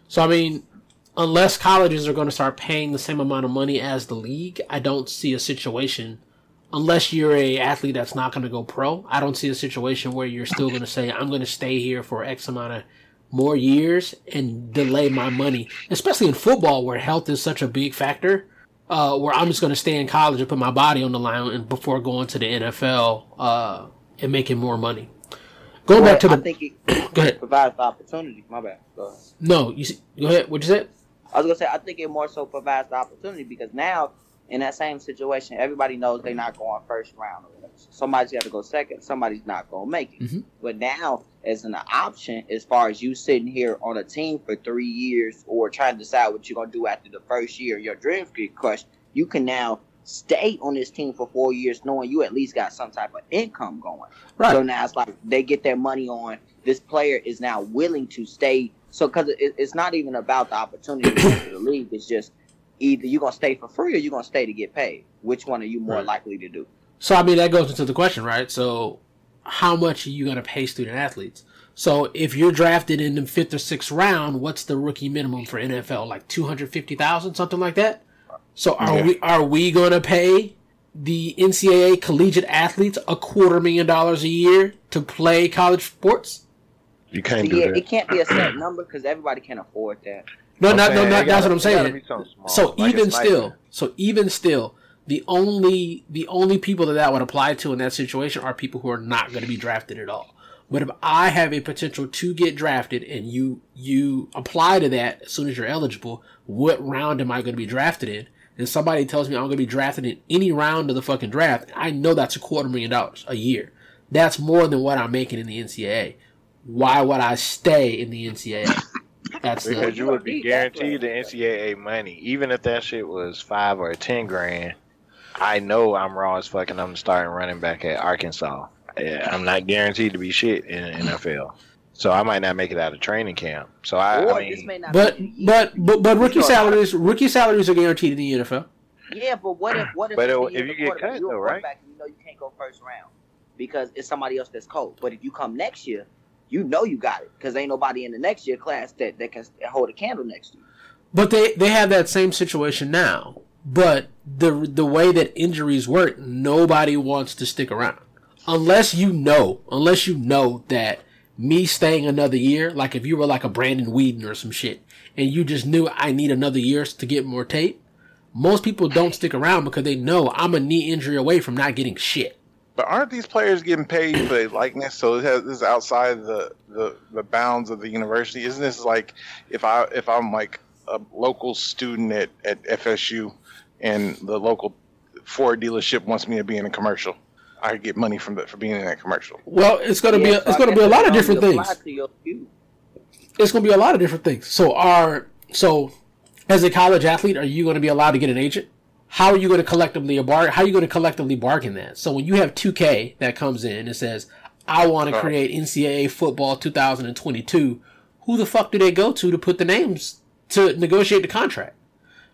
So I mean, unless colleges are going to start paying the same amount of money as the league, I don't see a situation. Unless you're a athlete that's not going to go pro, I don't see a situation where you're still going to say I'm going to stay here for X amount of more years and delay my money, especially in football where health is such a big factor. Uh, where I'm just going to stay in college and put my body on the line and before going to the NFL uh, and making more money. Going back to the I think it go ahead. provides the opportunity. My bad. Go ahead. No, you see, go ahead. What you said? I was gonna say I think it more so provides the opportunity because now in that same situation, everybody knows they're not going first round. Somebody's got to go second. Somebody's not gonna make it. Mhm. But now, as an option, as far as you sitting here on a team for three years or trying to decide what you're gonna do after the first year, your dreams get crushed. You can now stay on this team for four years, knowing you at least got some type of income going. Right. So now it's like they get their money on. This player is now willing to stay. So because it, it's not even about the opportunity to the league. It's just either you're gonna stay for free or you're gonna stay to get paid. Which one are you more Right. likely to do? So I mean that goes into the question, right? So how much are you going to pay student athletes? So if you're drafted in the fifth or sixth round, what's the rookie minimum for NFL? Like two hundred fifty thousand, something like that. So are Yeah. we are we going to pay the NCAA collegiate athletes a quarter million dollars a year to play college sports? You can't See, do yeah, that. it can't be a set number because everybody can't afford that. No, I'm not, no, saying, not, it that's gotta- what I'm saying. be something small, So like even still, so even still, the only the only people that that would apply to in that situation are people who are not going to be drafted at all. But if I have a potential to get drafted and you you apply to that as soon as you're eligible, what round am I going to be drafted in? And somebody tells me I'm going to be drafted in any round of the fucking draft, I know that's a quarter million dollars a year. That's more than what I'm making in the NCAA. Why would I stay in the NCAA? That's the, Because you would be guaranteed the NCAA money, even if that shit was five or ten grand. I know I'm raw as fuck, and I'm starting running back at Arkansas. Yeah, I'm not guaranteed to be shit in the NFL, so I might not make it out of training camp. So I, or I this mean, may not But be but but but rookie salaries rookie salaries are guaranteed in the NFL. Yeah, but what if what if, But it- if you get cut, though, right? you know you can't go first round because it's somebody else that's cold. But if you come next year, you know you got it because ain't nobody in the next year class that, that can hold a candle next to you. But they they have that same situation now. But the the way that injuries work, nobody wants to stick around unless you know unless you know that me staying another year, like if you were like a Brandon Weeden or some shit, and you just knew I need another year to get more tape. Most people don't stick around because they know I'm a knee injury away from not getting shit. But aren't these players getting paid for likeness? So this is outside the, the, the bounds of the university. Isn't this like if I if I'm like a local student at, at FSU and the local Ford dealership wants me to be in a commercial, I get money from the, for being in that commercial. Well, it's gonna be a, so it's gonna be a lot of different things. to it's going to be a lot of different things. So, are so as a college athlete, are you going to be allowed to get an agent? How are you going to collectively bar? How are you going to collectively bargain that? So, when you have 2K that comes in and says, "I want to create NCAA football 2022," who the fuck do they go to to put the names to negotiate the contract?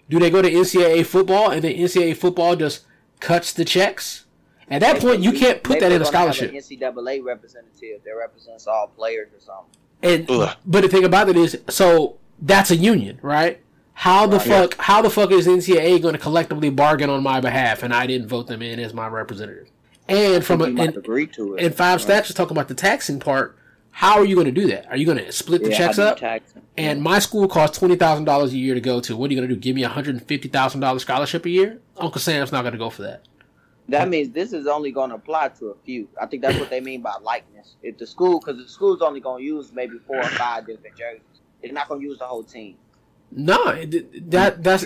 Do they go to NCAA football and then NCAA football just cuts the checks? At that point, you can't put that in a they're have scholarship. an NCAA representative that represents all players or something. And Ugh. but the thing about it is, so that's a union, right? How the fuck how the fuck is NCAA going to collectively bargain on my behalf, and I didn't vote them in as my representative? And from a you might and, agree to it. and five Right. stats talking about the taxing part. How are you going to do that? Are you going to split the Yeah, checks how do you up? And my school costs twenty thousand dollars a year to go to. What are you going to do? Give me a hundred and fifty thousand dollars scholarship a year? Uncle Sam's not going to go for that. That means this is only going to apply to a few. I think that's what they mean by likeness. If the school, because the school's only going to use maybe four or five different jerseys, it's not going to use the whole team. No, that that's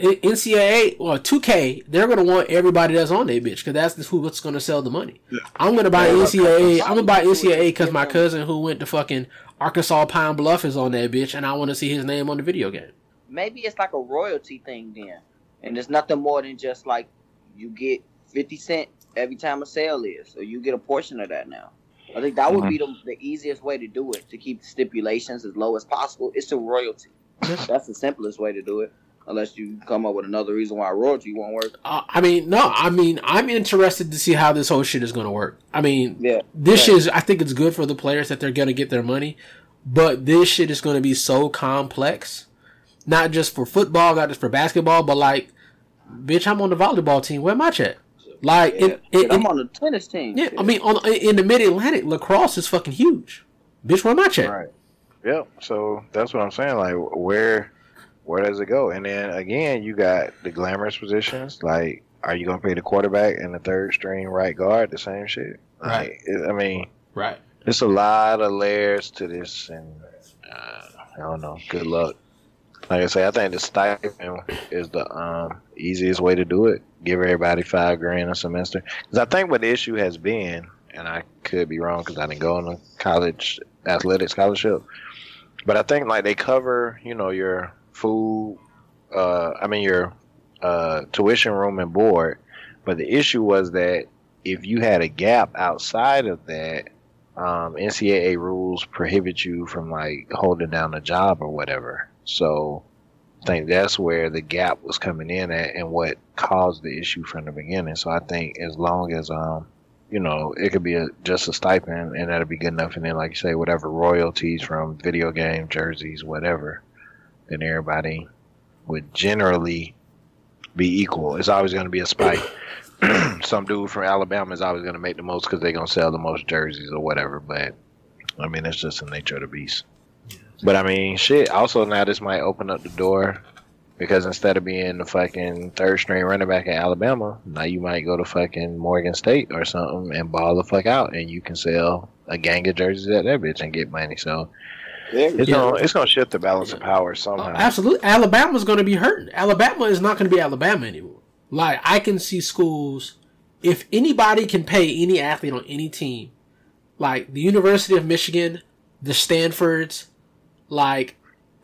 I- NCAA or 2K, they're gonna want everybody that's on their bitch because that's the, who what's gonna sell the money. I'm gonna buy NCAA. I'm gonna buy NCAA because my cousin who went to fucking Arkansas Pine Bluff is on that bitch, and I want to see his name on the video game. maybe it's like a royalty thing then, and it's nothing more than just like you get fifty cent every time a sale is, so you get a portion of that now. I think that would be the, the easiest way to do it to keep the stipulations as low as possible. It's a royalty. That's the simplest way to do it, unless you come up with another reason why royalty won't work. Uh, I mean, no, I mean, I'm interested to see how this whole shit is gonna work. I mean, Yeah, this right. is, I think it's good for the players that they're gonna get their money, but this shit is gonna be so complex, not just for football, not just for basketball, but like, bitch, I'm on the volleyball team. Where am I at? Like, Yeah, in, in, I'm on the tennis team. yeah, shit. I mean, on in the Mid Atlantic, lacrosse is fucking huge. Bitch, where am I at? Right. Yep. So that's what I'm saying. Like, where, where does it go? And then again, you got the glamorous positions. Like, are you gonna pay the quarterback and the third string right guard the same shit? Right. Like, I mean, Right. there's a lot of layers to this, and uh, I don't know. Good luck. Like I say, I think the stipend is the um, easiest way to do it. Give everybody five grand a semester. Because I think what the issue has been, and I could be wrong because I didn't go on a college athletic scholarship, but I think like they cover, you know, your food. Uh, I mean your uh, tuition, room, and board. But the issue was that if you had a gap outside of that, um, NCAA rules prohibit you from like holding down a job or whatever. So think that's where the gap was coming in at and what caused the issue from the beginning. So I think as long as um you know it could be a, just a stipend and that'd be good enough, and then like you say whatever royalties from video game jerseys, whatever, then everybody would generally be equal. It's always going to be a spike. Some dude from Alabama is always going to make the most because they're going to sell the most jerseys or whatever. But I mean, it's just the nature of the beast. But I mean, shit. Also, now this might open up the door because instead of being the fucking third string running back at Alabama, now you might go to fucking Morgan State or something and ball the fuck out, and you can sell a gang of jerseys at that bitch and get money. So it's Yeah. gonna it's gonna shift the balance of power somehow. Uh, absolutely. Alabama's going to be hurting. Alabama is not going to be Alabama anymore. Like, I can see schools, if anybody can pay any athlete on any team, like the University of Michigan, the Stanfords, like,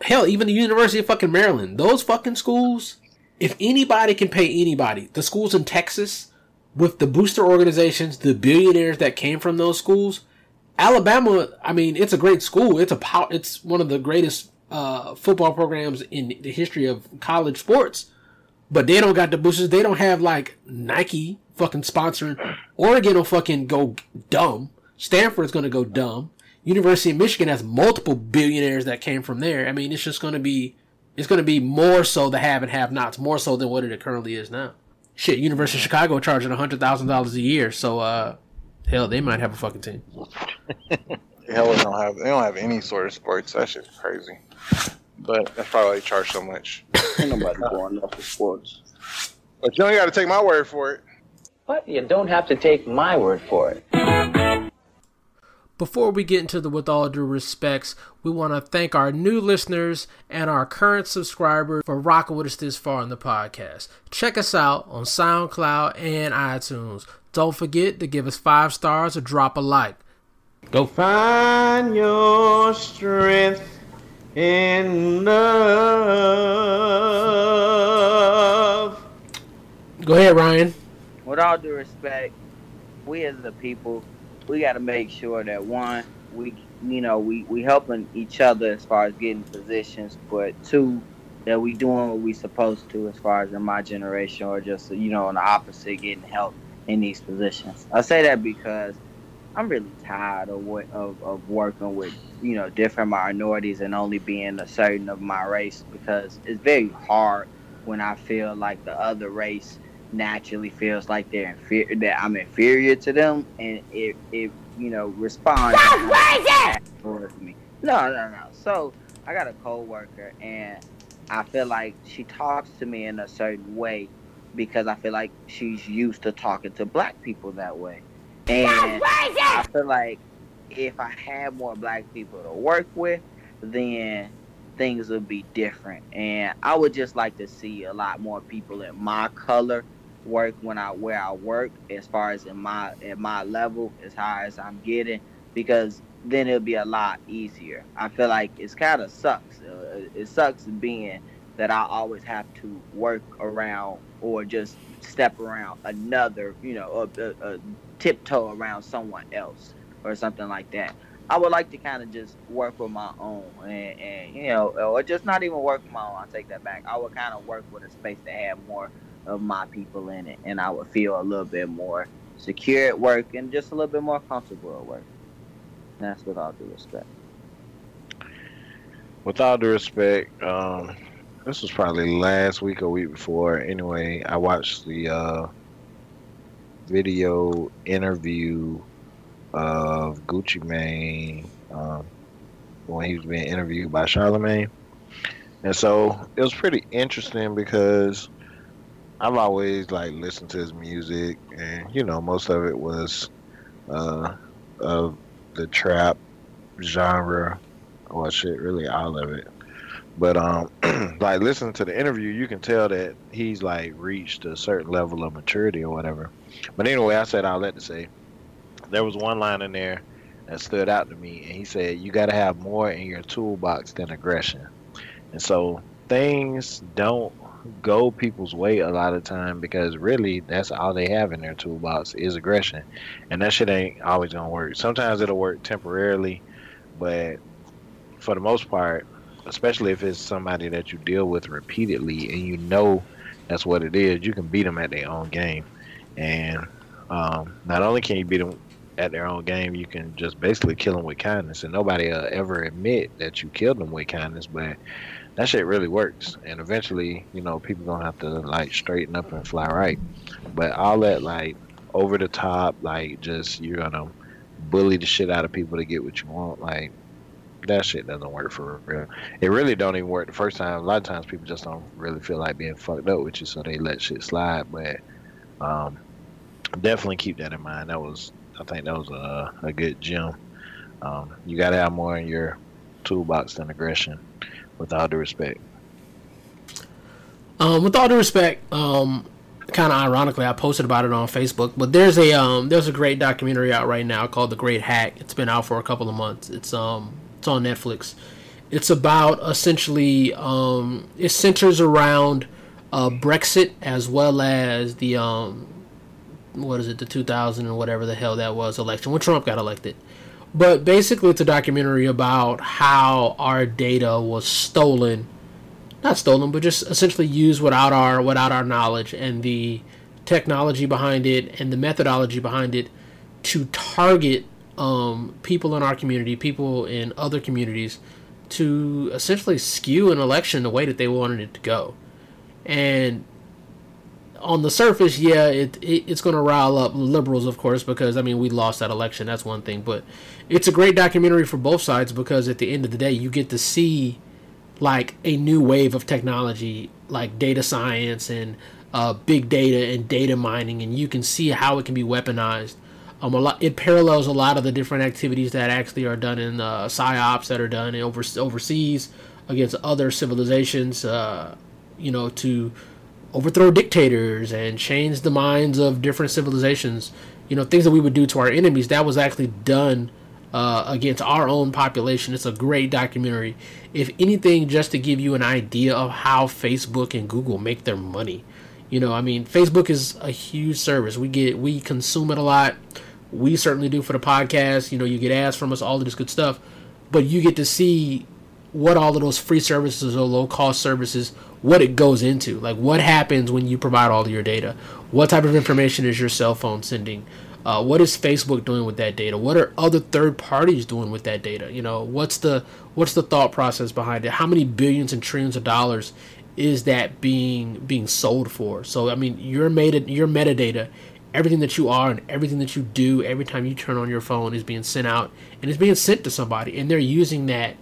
hell, even the University of fucking Maryland, those fucking schools, if anybody can pay anybody, the schools in Texas, with the booster organizations, the billionaires that came from those schools, Alabama, I mean, it's a great school. It's a pow- it's one of the greatest uh, football programs in the history of college sports. But they don't got the boosters. They don't have like Nike fucking sponsoring. Oregon will fucking go dumb. Stanford's gonna go dumb. University of Michigan has multiple billionaires that came from there. I mean, it's just gonna be it's gonna be more so the have and have nots, more so than what it currently is now. Shit, University of Chicago charging hundred thousand dollars a year, so uh, hell, they might have a fucking team. Hell, they don't have they don't have any sort of sports. That shit's crazy. But that's probably why they charge so much. Ain't nobody going up for sports. But you only got to take my word for it. But you don't have to take my word for it. Before we get into the with all due respects, we want to thank our new listeners and our current subscribers for rocking with us this far in the podcast. Check us out on SoundCloud and iTunes. Don't forget to give us five stars or drop a like. Go. Find your strength in love. Go ahead, Ryan. with all due respect, we as the people, we got to make sure that one, we you know we we helping each other as far as getting positions, but two, that we doing what we supposed to as far as in my generation or just you know on the opposite getting help in these positions. I say that because I'm really tired of what of, of working with you know different minorities and only being a certain of my race because it's very hard when I feel like the other race naturally feels like they're inferior that I'm inferior to them and it it you know responds towards me. No, no, no. So I got a coworker and I feel like she talks to me in a certain way because I feel like she's used to talking to black people that way. And I feel like if I had more black people to work with, then things would be different. And I would just like to see a lot more people in my color work when I where I work as far as in my at my level as high as I'm getting because then it'll be a lot easier. I feel like it's kind of sucks. Uh, it sucks being that I always have to work around or just step around another, you know, a, a, a tiptoe around someone else or something like that. I would like to kind of just work with my own, and, and you know, or just not even work with my own. I take that back. I would kind of work with a space that had more of my people in it, and I would feel a little bit more secure at work and just a little bit more comfortable at work. And that's with all due respect. With all due respect, um, this was probably last week or week before. Anyway, I watched the uh, video interview of Gucci Mane um, when he was being interviewed by Charlemagne. And so it was pretty interesting because I've always like listened to his music, and you know most of it was uh, of the trap genre. Well, shit, really all of it. But um, like listening to the interview, you can tell that he's like reached a certain level of maturity or whatever. But anyway, I said I'll let to say there was one line in there that stood out to me, and he said, "You got to have more in your toolbox than aggression." And so things don't go people's way a lot of time because really that's all they have in their toolbox is aggression, and that shit ain't always gonna work. Sometimes it'll work temporarily, but for the most part, especially if it's somebody that you deal with repeatedly and you know that's what it is, you can beat them at their own game. And um, not only can you beat them at their own game, you can just basically kill them with kindness. And nobody will ever admit that you killed them with kindness, but that shit really works. And eventually, you know, people gonna have to like straighten up and fly right. But all that like over the top, like just you're gonna bully the shit out of people to get what you want, like that shit doesn't work for real. It really don't even work the first time. A lot of times people just don't really feel like being fucked up with you, so they let shit slide. But um, definitely keep that in mind. That was, I think, that was a, a good gem. Um, you got to have more in your toolbox than aggression, with all due respect. Um, with all due respect, um, kind of ironically, I posted about it on Facebook. But there's a um, there's a great documentary out right now called The Great Hack. It's been out for a couple of months. It's um it's on Netflix. It's about essentially um, it centers around uh, Brexit as well as the um, what is it the 2000 and whatever the hell that was election when Trump got elected. But basically, it's a documentary about how our data was stolen, not stolen, but just essentially used without our without our knowledge and the technology behind it and the methodology behind it to target um, people in our community, people in other communities, to essentially skew an election the way that they wanted it to go. And on the surface, yeah, it, it it's going to rile up liberals, of course, because I mean we lost that election. That's one thing, but it's a great documentary for both sides because at the end of the day, you get to see like a new wave of technology, like data science and uh, big data and data mining, and you can see how it can be weaponized um, a lot it parallels a lot of the different activities that actually are done in uh, psyops that are done over, overseas against other civilizations. Uh, you know, to overthrow dictators and change the minds of different civilizations. You know, things that we would do to our enemies. That was actually done uh, against our own population. It's a great documentary. If anything, just to give you an idea of how Facebook and Google make their money. You know, I mean, Facebook is a huge service. We get we consume it a lot we certainly do for the podcast. You know, you get ads from us, all of this good stuff, but you get to see what all of those free services or low cost services, what it goes into. Like, what happens when you provide all of your data? What type of information is your cell phone sending? Uh, what is Facebook doing with that data? What are other third parties doing with that data? You know, what's the what's the thought process behind it? How many billions and trillions of dollars is that being being sold for? So, I mean, your meta your metadata everything that you are and everything that you do every time you turn on your phone is being sent out and it's being sent to somebody and they're using that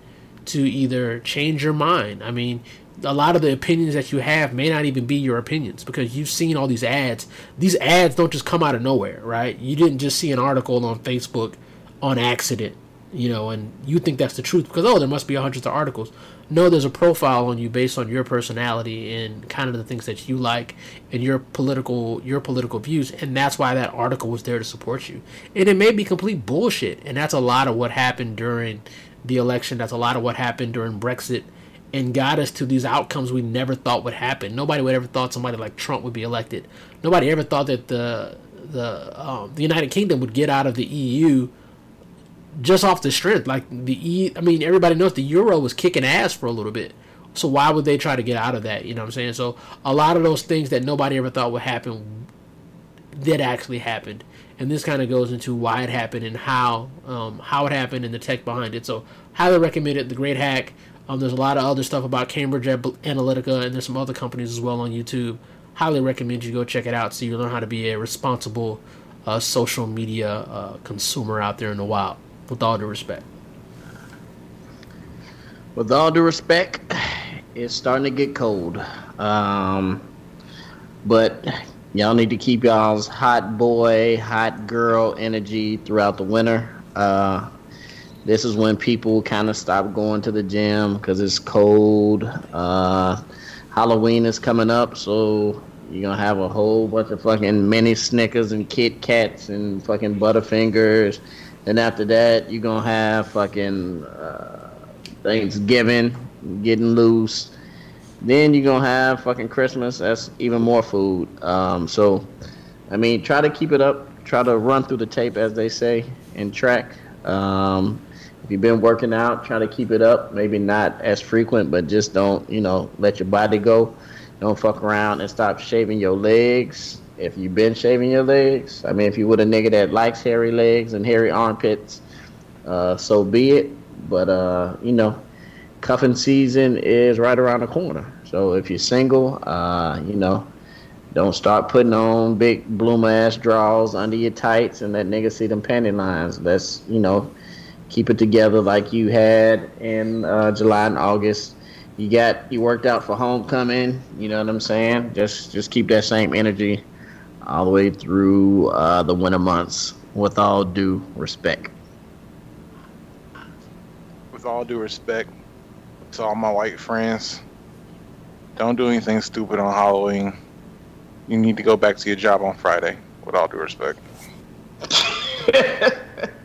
to either change your mind i mean a lot of the opinions that you have may not even be your opinions because you've seen all these ads these ads don't just come out of nowhere right you didn't just see an article on facebook on accident you know, and you think that's the truth because oh, there must be hundreds of articles. No, there's a profile on you based on your personality and kind of the things that you like and your political your political views, and that's why that article was there to support you. And it may be complete bullshit, and that's a lot of what happened during the election. That's a lot of what happened during Brexit and got us to these outcomes we never thought would happen. Nobody would ever thought somebody like Trump would be elected. Nobody ever thought that the the um, the United Kingdom would get out of the EU just off the strength. Like the E, I mean, everybody knows the euro was kicking ass for a little bit. So why would they try to get out of that? You know what I'm saying? So a lot of those things that nobody ever thought would happen did actually happen, and this kind of goes into why it happened and how um, how it happened and the tech behind it. So highly recommend it. The Great Hack. Um, there's a lot of other stuff about Cambridge Analytica, and there's some other companies as well on YouTube. Highly recommend you go check it out so you learn how to be a responsible uh, social media uh, consumer out there in the wild. With all due respect. With all due respect, it's starting to get cold. Um, but y'all need to keep y'all's hot boy, hot girl energy throughout the winter. Uh, this is when people kind of stop going to the gym because it's cold. Uh, Halloween is coming up, so you're gonna have a whole bunch of fucking mini Snickers and Kit Kats and fucking Butterfingers And after that, you're gonna have fucking uh, Thanksgiving getting loose. Then you're gonna have fucking Christmas. That's even more food. Um, so, I mean, try to keep it up. Try to run through the tape, as they say, and track. Um, if you've been working out, try to keep it up. Maybe not as frequent, but just don't, you know, let your body go. Don't fuck around and stop shaving your legs if you've been shaving your legs, I mean, if you would a nigga that likes hairy legs and hairy armpits, uh, so be it. But uh, you know, cuffing season is right around the corner. So if you're single, uh, you know, don't start putting on big bloom ass draws under your tights and let niggas see them panty lines. Let's you know, keep it together like you had in uh, July and August. You got you worked out for homecoming. You know what I'm saying? Just just keep that same energy all the way through uh, the winter months, with all due respect. With all due respect to all my white friends, don't do anything stupid on Halloween. You need to go back to your job on Friday, with all due respect.